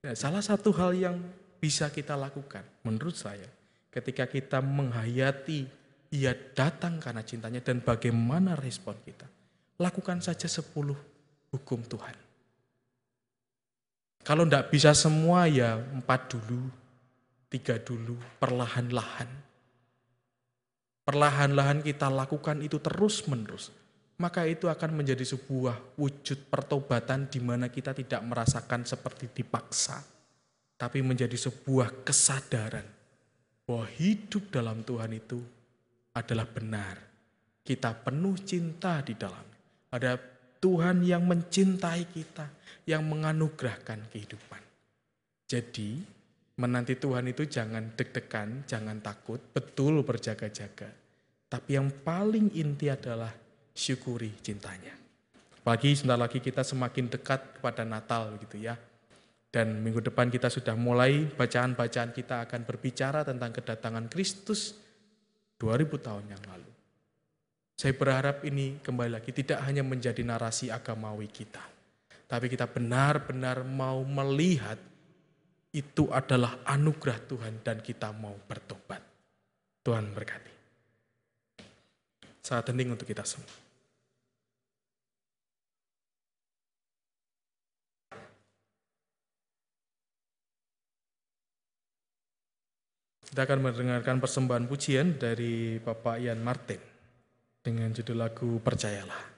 Nah, salah satu hal yang bisa kita lakukan menurut saya ketika kita menghayati ia datang karena cintanya dan bagaimana respon kita. Lakukan saja sepuluh hukum Tuhan. Kalau tidak bisa semua ya empat dulu, tiga dulu, perlahan-lahan perlahan-lahan kita lakukan itu terus-menerus, maka itu akan menjadi sebuah wujud pertobatan di mana kita tidak merasakan seperti dipaksa, tapi menjadi sebuah kesadaran bahwa hidup dalam Tuhan itu adalah benar. Kita penuh cinta di dalam. Ada Tuhan yang mencintai kita, yang menganugerahkan kehidupan. Jadi, Menanti Tuhan itu jangan deg-degan, jangan takut, betul berjaga-jaga. Tapi yang paling inti adalah syukuri cintanya. Pagi sebentar lagi kita semakin dekat kepada Natal gitu ya. Dan minggu depan kita sudah mulai bacaan-bacaan kita akan berbicara tentang kedatangan Kristus 2000 tahun yang lalu. Saya berharap ini kembali lagi tidak hanya menjadi narasi agamawi kita. Tapi kita benar-benar mau melihat itu adalah anugerah Tuhan dan kita mau bertobat. Tuhan berkati. Saat hening untuk kita semua. Kita akan mendengarkan persembahan pujian dari Bapak Ian Martin dengan judul lagu Percayalah.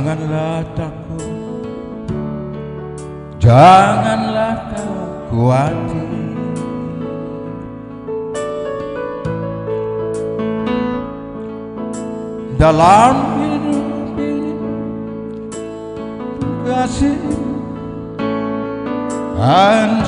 Janganlah takut. Janganlah kau khawatir. Dalam hidup ini Kasih Dan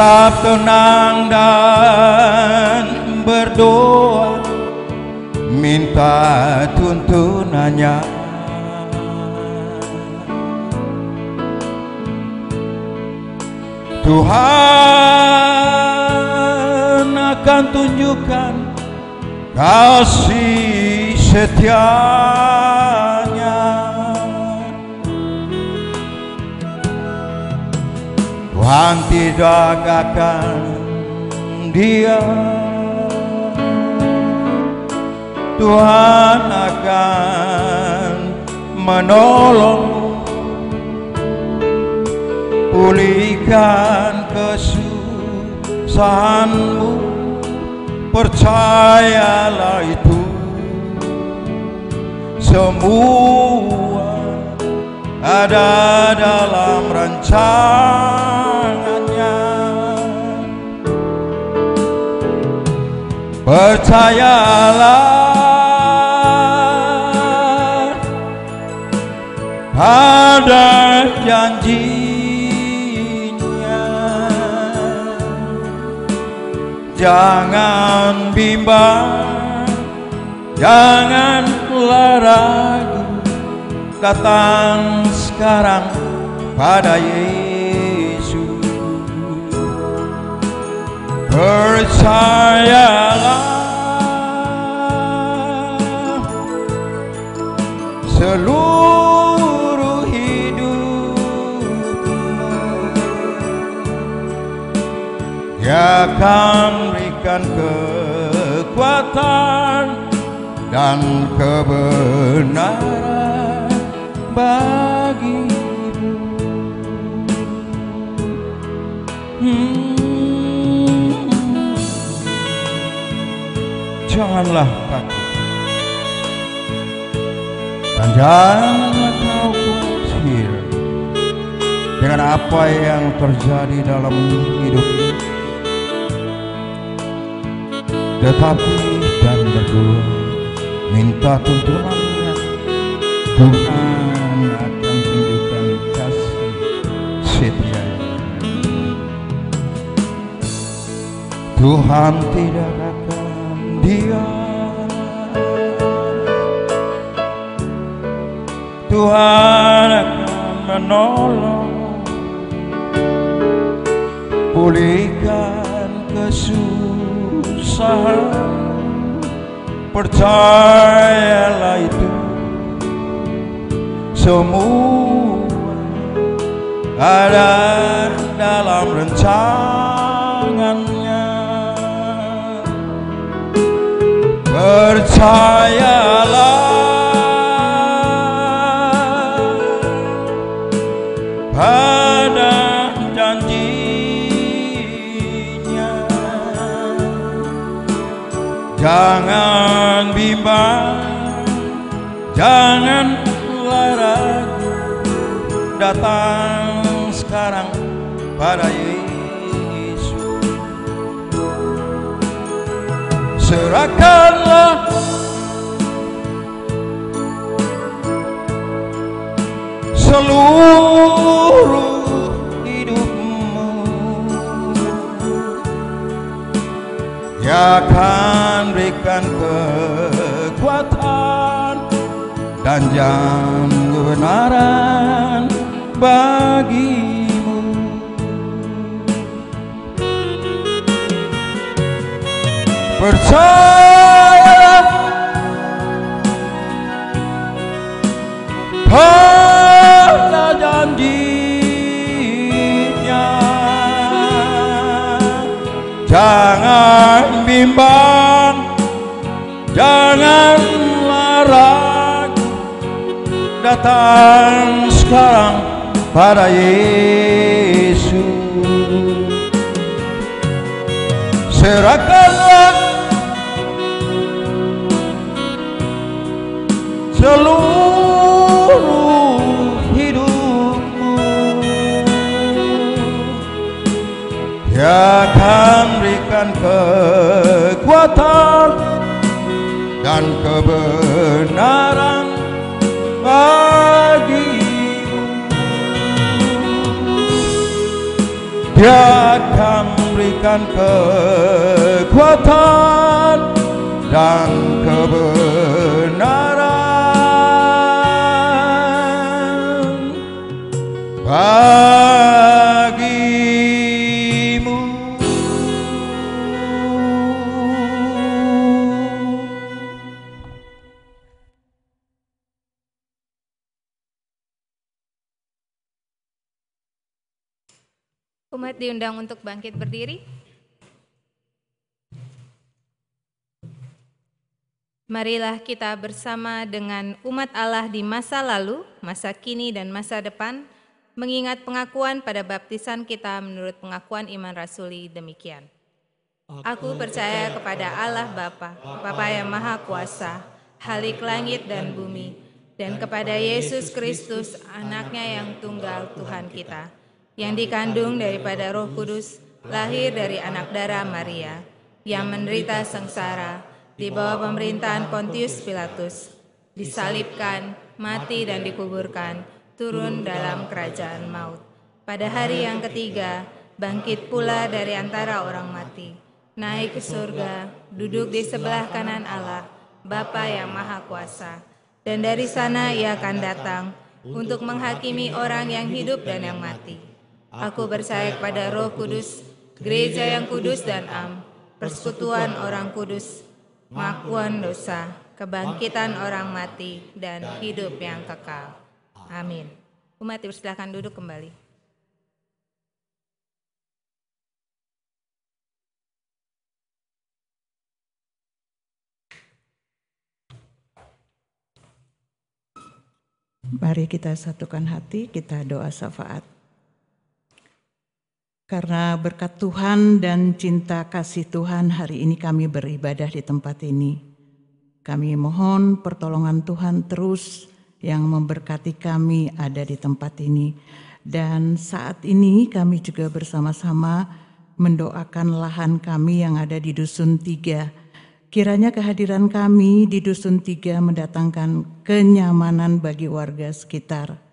Tetap tenang dan berdoa. Minta tuntunannya. Tuhan akan tunjukkan kasih setianya Tuhan tidak akan diam. Tuhan akan menolongmu Pulihkan kesusahanmu. Percayalah itu. Semua ada dalam rancangannya Percayalah pada janjinya. Jangan bimbang, jangan ragu Datang sekarang pada Yesus. Percayalah seluruh hidupmu Dia akan berikan kekuatan dan kebenaran bagimu. Janganlah takut dan janganlah kau khawatir dengan apa yang terjadi dalam hidup ini. Tetapi dan berdoa minta tuntunannya. Tuhan akan tunjukkan kasih setia. Tuhan tidak Tuhan akan menolong Pulihkan kesusahan. Percayalah itu. Semua ada dalam rencangannya. Percayalah Jangan bimbang, jangan ragu Datang sekarang pada Yesus. Serahkanlah. Seluruh hidupmu. Dia akan berikan kekuatan dan jalan kebenaran bagimu. Percayalah pada janjinya. Jangan bimbang Janganlah ragu Datang sekarang pada Yesus. Serahkanlah seluruh hidupmu Dia akan berikan kekuatan kebenaran bagimu Dia akan berikan kekuatan dan kebenaran. Bagimu diundang untuk bangkit berdiri. Marilah kita bersama dengan umat Allah di masa lalu, masa kini, dan masa depan, mengingat pengakuan pada baptisan kita menurut pengakuan iman rasuli demikian. Aku percaya kepada Allah Bapa, Bapa yang Maha Kuasa, Halik langit dan bumi, dan kepada Yesus Kristus, anaknya yang tunggal Tuhan kita, yang dikandung daripada roh kudus, lahir dari anak darah Maria, yang menderita sengsara, di bawah pemerintahan Pontius Pilatus, disalibkan, mati dan dikuburkan, turun dalam kerajaan maut. Pada hari yang ketiga, bangkit pula dari antara orang mati, naik ke surga, duduk di sebelah kanan Allah, Bapa yang Maha Kuasa. Dan dari sana ia akan datang untuk menghakimi orang yang hidup dan yang mati. Aku percaya kepada roh kudus, gereja yang kudus dan am, persekutuan orang kudus, pengakuan dosa, kebangkitan orang mati, dan hidup yang kekal. Amin. Umat dipersilahkan duduk kembali. Mari kita satukan hati, kita doa syafaat. Karena berkat Tuhan dan cinta kasih Tuhan hari ini kami beribadah di tempat ini. Kami mohon pertolongan Tuhan terus yang memberkati kami ada di tempat ini. Dan saat ini kami juga bersama-sama mendoakan lahan kami yang ada di Dusun Tiga Kiranya kehadiran kami di Dusun Tiga mendatangkan kenyamanan bagi warga sekitar.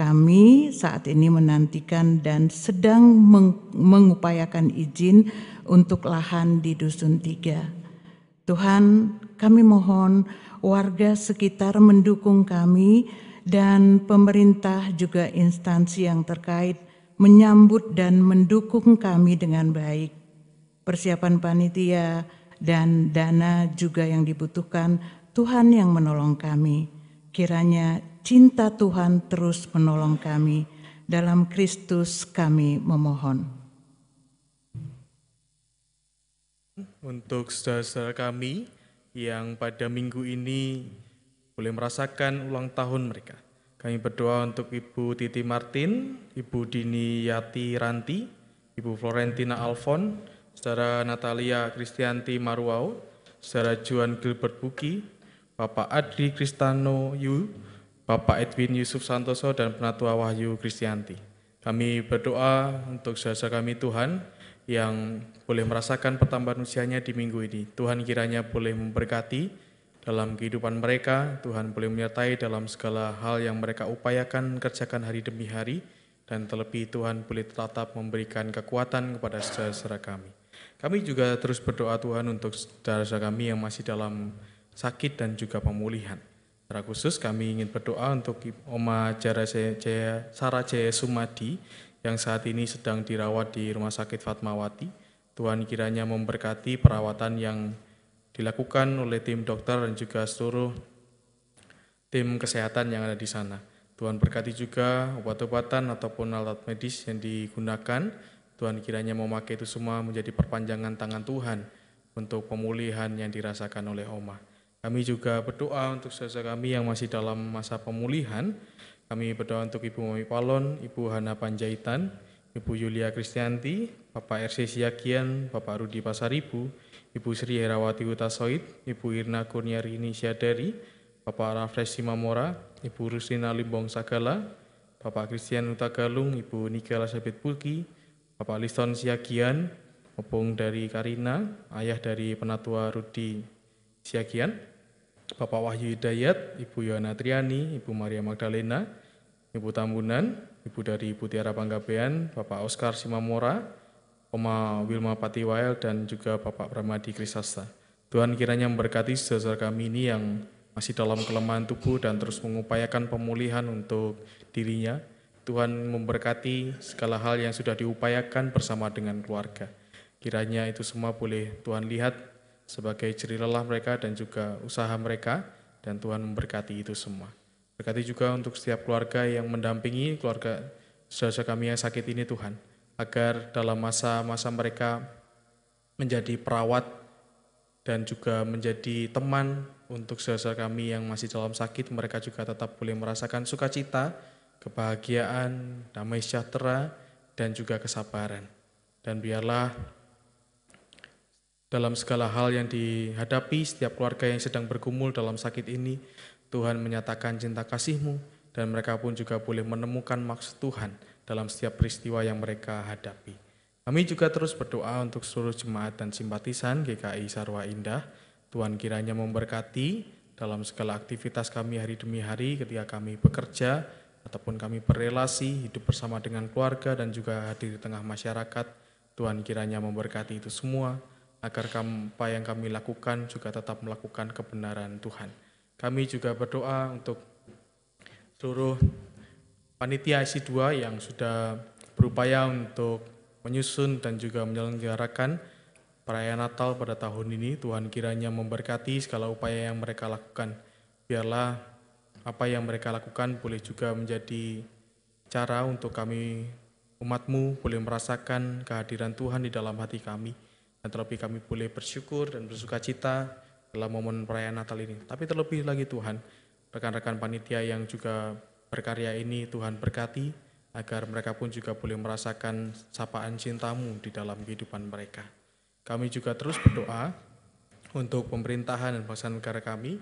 Kami saat ini menantikan dan sedang mengupayakan izin untuk lahan di Dusun Tiga. Tuhan, kami mohon warga sekitar mendukung kami dan pemerintah juga instansi yang terkait menyambut dan mendukung kami dengan baik. Persiapan panitia, dan dana juga yang dibutuhkan, Tuhan yang menolong kami. Kiranya cinta Tuhan terus menolong kami. Dalam Kristus kami memohon. Untuk saudara-saudara kami yang pada minggu ini boleh merasakan ulang tahun mereka. Kami berdoa untuk Ibu Titi Martin, Ibu Dini Yati Ranti, Ibu Florentina Alfon, Saudara Natalia Kristianti Marwau, Saudara Juan Gilbert Buki, Bapak Adri Kristano Yu, Bapak Edwin Yusuf Santoso, dan Penatua Wahyu Kristianti. Kami berdoa untuk saudara kami Tuhan yang boleh merasakan pertambahan usianya di minggu ini. Tuhan kiranya boleh memberkati dalam kehidupan mereka, Tuhan boleh menyertai dalam segala hal yang mereka upayakan kerjakan hari demi hari, dan terlebih Tuhan boleh tetap memberikan kekuatan kepada saudara-saudara kami. Kami juga terus berdoa Tuhan untuk saudara-saudara kami yang masih dalam sakit dan juga pemulihan. Secara khusus kami ingin berdoa untuk Oma Jara Jaya, Sarah Jaya Sumadi yang saat ini sedang dirawat di Rumah Sakit Fatmawati. Tuhan kiranya memberkati perawatan yang dilakukan oleh tim dokter dan juga seluruh tim kesehatan yang ada di sana. Tuhan berkati juga obat-obatan ataupun alat medis yang digunakan Tuhan kiranya memakai itu semua menjadi perpanjangan tangan Tuhan untuk pemulihan yang dirasakan oleh Oma. Kami juga berdoa untuk saudara kami yang masih dalam masa pemulihan. Kami berdoa untuk Ibu Mami Palon, Ibu Hana Panjaitan, Ibu Yulia Kristianti, Bapak RC Siakian, Bapak Rudi Pasaribu, Ibu Sri Herawati Utasoid, Ibu Irna Kurniarini Syadari, Bapak Rafres Simamora, Ibu Rusina Limbong Sagala, Bapak Christian Utagalung, Ibu Nika Elizabeth Pulki, Bapak Liston Siagian, opung dari Karina, ayah dari penatua Rudi Siagian, Bapak Wahyu Hidayat, Ibu Yohana Triani, Ibu Maria Magdalena, Ibu Tambunan, Ibu dari Ibu Tiara Panggabean, Bapak Oscar Simamora, Oma Wilma Patiwael, dan juga Bapak Pramadi Krisasta. Tuhan kiranya memberkati saudara kami ini yang masih dalam kelemahan tubuh dan terus mengupayakan pemulihan untuk dirinya, Tuhan memberkati segala hal yang sudah diupayakan bersama dengan keluarga. Kiranya itu semua boleh Tuhan lihat sebagai ceri lelah mereka dan juga usaha mereka, dan Tuhan memberkati itu semua. Berkati juga untuk setiap keluarga yang mendampingi keluarga saudara kami yang sakit ini Tuhan, agar dalam masa-masa mereka menjadi perawat dan juga menjadi teman untuk saudara kami yang masih dalam sakit, mereka juga tetap boleh merasakan sukacita, kebahagiaan, damai sejahtera, dan juga kesabaran. Dan biarlah dalam segala hal yang dihadapi setiap keluarga yang sedang bergumul dalam sakit ini, Tuhan menyatakan cinta kasih-Mu, dan mereka pun juga boleh menemukan maksud Tuhan dalam setiap peristiwa yang mereka hadapi. Kami juga terus berdoa untuk seluruh jemaat dan simpatisan GKI Sarwa Indah. Tuhan kiranya memberkati dalam segala aktivitas kami hari demi hari ketika kami bekerja, ataupun kami berrelasi, hidup bersama dengan keluarga dan juga hadir di tengah masyarakat. Tuhan kiranya memberkati itu semua. Agar apa yang kami lakukan juga tetap melakukan kebenaran Tuhan. Kami juga berdoa untuk seluruh panitia IC2 yang sudah berupaya untuk menyusun dan juga menyelenggarakan perayaan Natal pada tahun ini. Tuhan kiranya memberkati segala upaya yang mereka lakukan. Biarlah apa yang mereka lakukan boleh juga menjadi cara untuk kami umatmu boleh merasakan kehadiran Tuhan di dalam hati kami. Terlebih kami boleh bersyukur dan bersuka cita dalam momen perayaan Natal ini. Tapi terlebih lagi Tuhan, rekan-rekan panitia yang juga berkarya ini Tuhan berkati, agar mereka pun juga boleh merasakan sapaan cintamu di dalam kehidupan mereka. Kami juga terus berdoa untuk pemerintahan dan bangsa negara kami.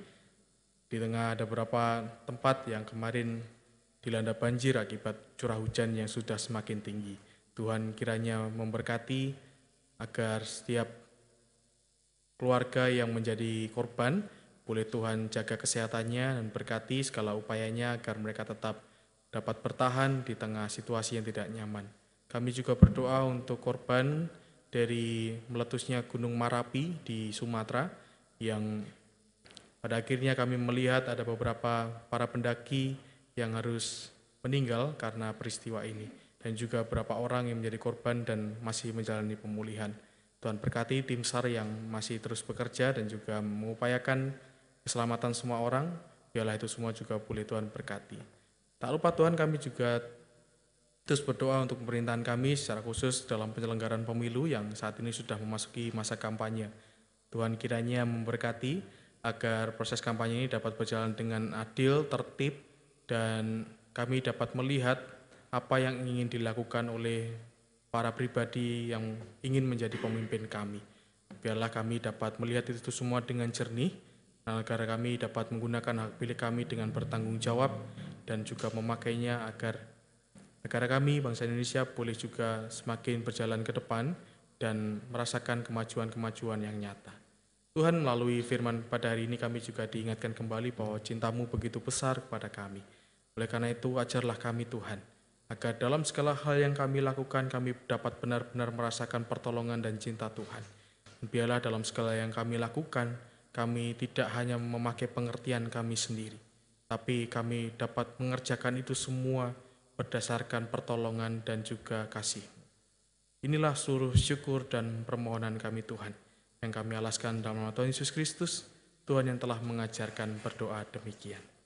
Di tengah ada beberapa tempat yang kemarin dilanda banjir akibat curah hujan yang sudah semakin tinggi. Tuhan kiranya memberkati agar setiap keluarga yang menjadi korban boleh Tuhan jaga kesehatannya dan berkati segala upayanya agar mereka tetap dapat bertahan di tengah situasi yang tidak nyaman. Kami juga berdoa untuk korban dari meletusnya Gunung Marapi di Sumatera yang pada akhirnya kami melihat ada beberapa para pendaki yang harus meninggal karena peristiwa ini dan juga beberapa orang yang menjadi korban dan masih menjalani pemulihan. Tuhan berkati tim SAR yang masih terus bekerja dan juga mengupayakan keselamatan semua orang. Biarlah itu semua juga boleh Tuhan berkati. Tak lupa Tuhan kami juga terus berdoa untuk pemerintahan kami secara khusus dalam penyelenggaraan pemilu yang saat ini sudah memasuki masa kampanye. Tuhan kiranya memberkati agar proses kampanye ini dapat berjalan dengan adil, tertib, dan kami dapat melihat apa yang ingin dilakukan oleh para pribadi yang ingin menjadi pemimpin kami. Biarlah kami dapat melihat itu semua dengan jernih, agar kami dapat menggunakan hak pilih kami dengan bertanggung jawab dan juga memakainya agar negara kami, bangsa Indonesia boleh juga semakin berjalan ke depan dan merasakan kemajuan-kemajuan yang nyata. Tuhan melalui firman pada hari ini kami juga diingatkan kembali bahwa cintamu begitu besar kepada kami. Oleh karena itu ajarlah kami Tuhan, agar dalam segala hal yang kami lakukan kami dapat benar-benar merasakan pertolongan dan cinta Tuhan. Biarlah dalam segala yang kami lakukan, kami tidak hanya memakai pengertian kami sendiri, tapi kami dapat mengerjakan itu semua berdasarkan pertolongan dan juga kasih. Inilah seluruh syukur dan permohonan kami Tuhan, yang kami alaskan dalam nama Tuhan Yesus Kristus, Tuhan yang telah mengajarkan berdoa demikian.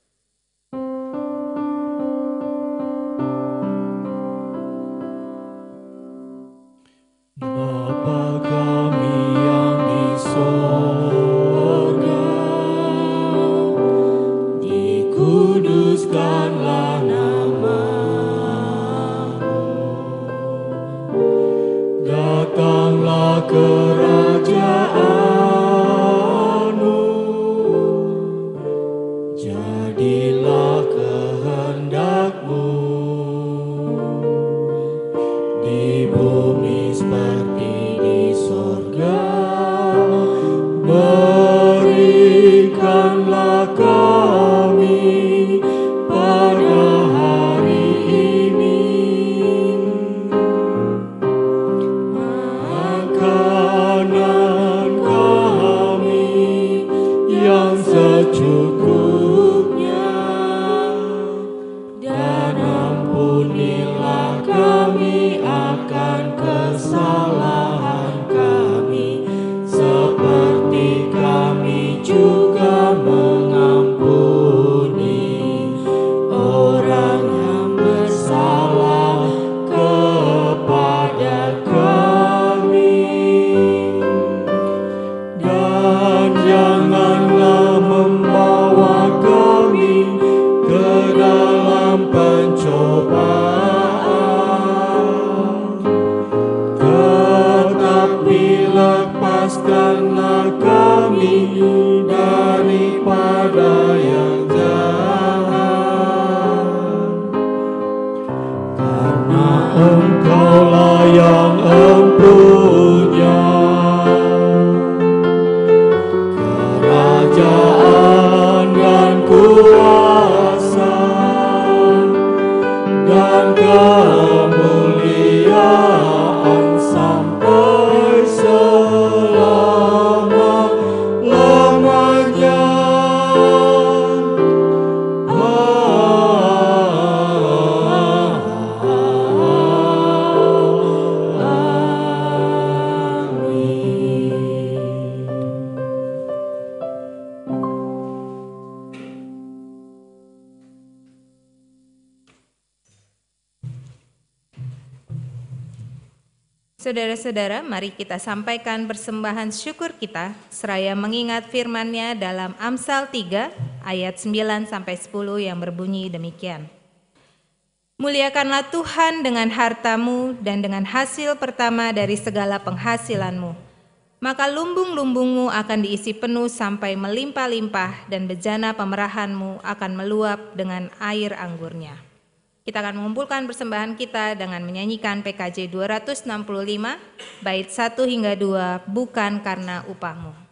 God, God. Saudara-saudara, mari kita sampaikan persembahan syukur kita seraya mengingat firman-Nya dalam Amsal 3 ayat 9 sampai 10 yang berbunyi demikian. Muliakanlah Tuhan dengan hartamu dan dengan hasil pertama dari segala penghasilanmu. Maka lumbung-lumbungmu akan diisi penuh sampai melimpah-limpah dan bejana pemerahanmu akan meluap dengan air anggurnya. Kita akan mengumpulkan persembahan kita dengan menyanyikan PKJ 265, bait 1 hingga 2, bukan karena upahmu.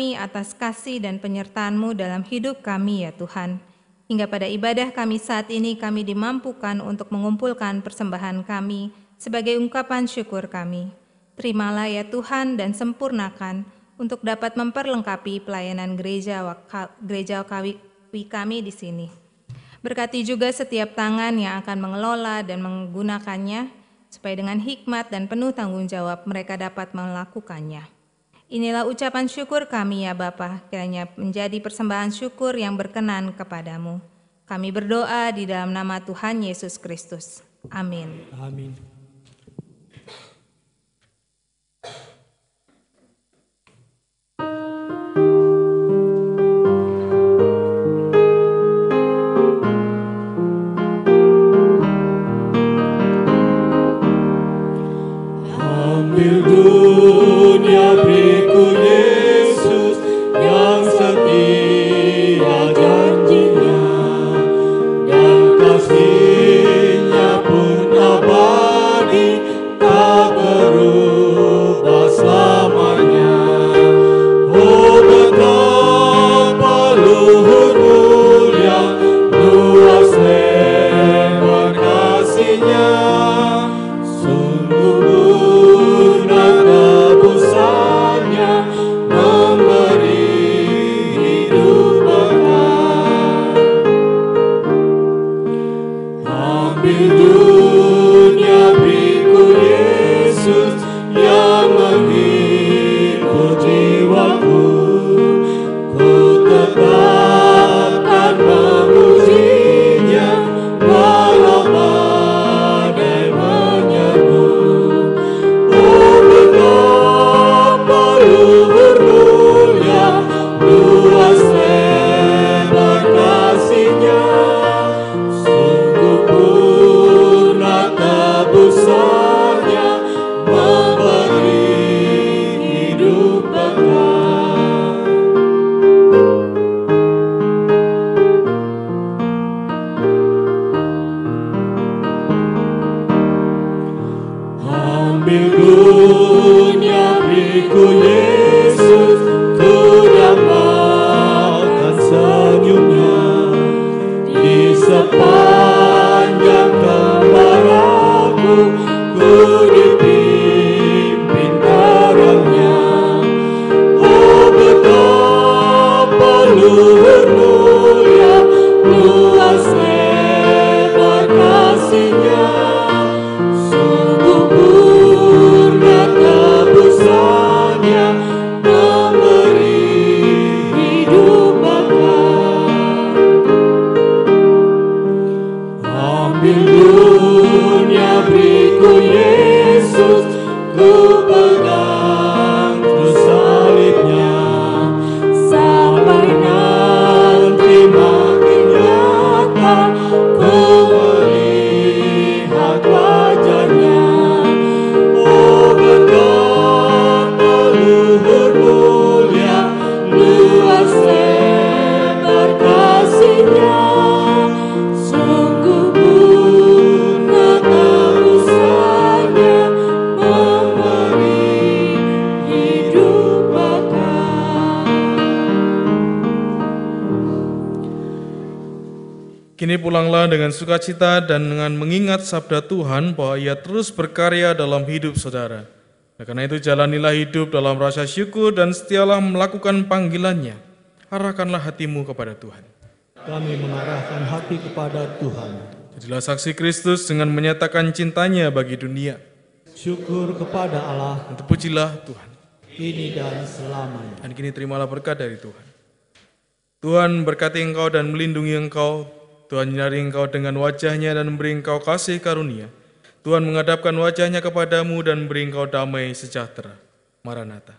Kami atas kasih dan penyertaan-Mu dalam hidup kami ya Tuhan. Hingga pada ibadah kami saat ini kami dimampukan untuk mengumpulkan persembahan kami sebagai ungkapan syukur kami. Terimalah ya Tuhan dan sempurnakan untuk dapat memperlengkapi pelayanan gereja gereja kawi kami di sini. Berkati juga setiap tangan yang akan mengelola dan menggunakannya supaya dengan hikmat dan penuh tanggung jawab mereka dapat melakukannya. Inilah ucapan syukur kami ya Bapa, kiranya menjadi persembahan syukur yang berkenan kepadamu. Kami berdoa di dalam nama Tuhan Yesus Kristus. Amin. Amin. Sukacita dan dengan mengingat sabda Tuhan bahwa ia terus berkarya dalam hidup saudara. Oleh karena itu jalanilah hidup dalam rasa syukur dan setialah melakukan panggilannya. Arahkanlah hatimu kepada Tuhan. Kami mengarahkan hati kepada Tuhan. Jadilah saksi Kristus dengan menyatakan cintanya bagi dunia. Syukur kepada Allah, Dan terpujilah Tuhan. kini dan selamanya. Dan kini terimalah berkat dari Tuhan. Tuhan berkati engkau dan melindungi engkau. Tuhan menyinari engkau dengan wajahnya dan memberi engkau kasih karunia. Tuhan menghadapkan wajahnya kepadamu dan memberi engkau damai sejahtera. Maranatha.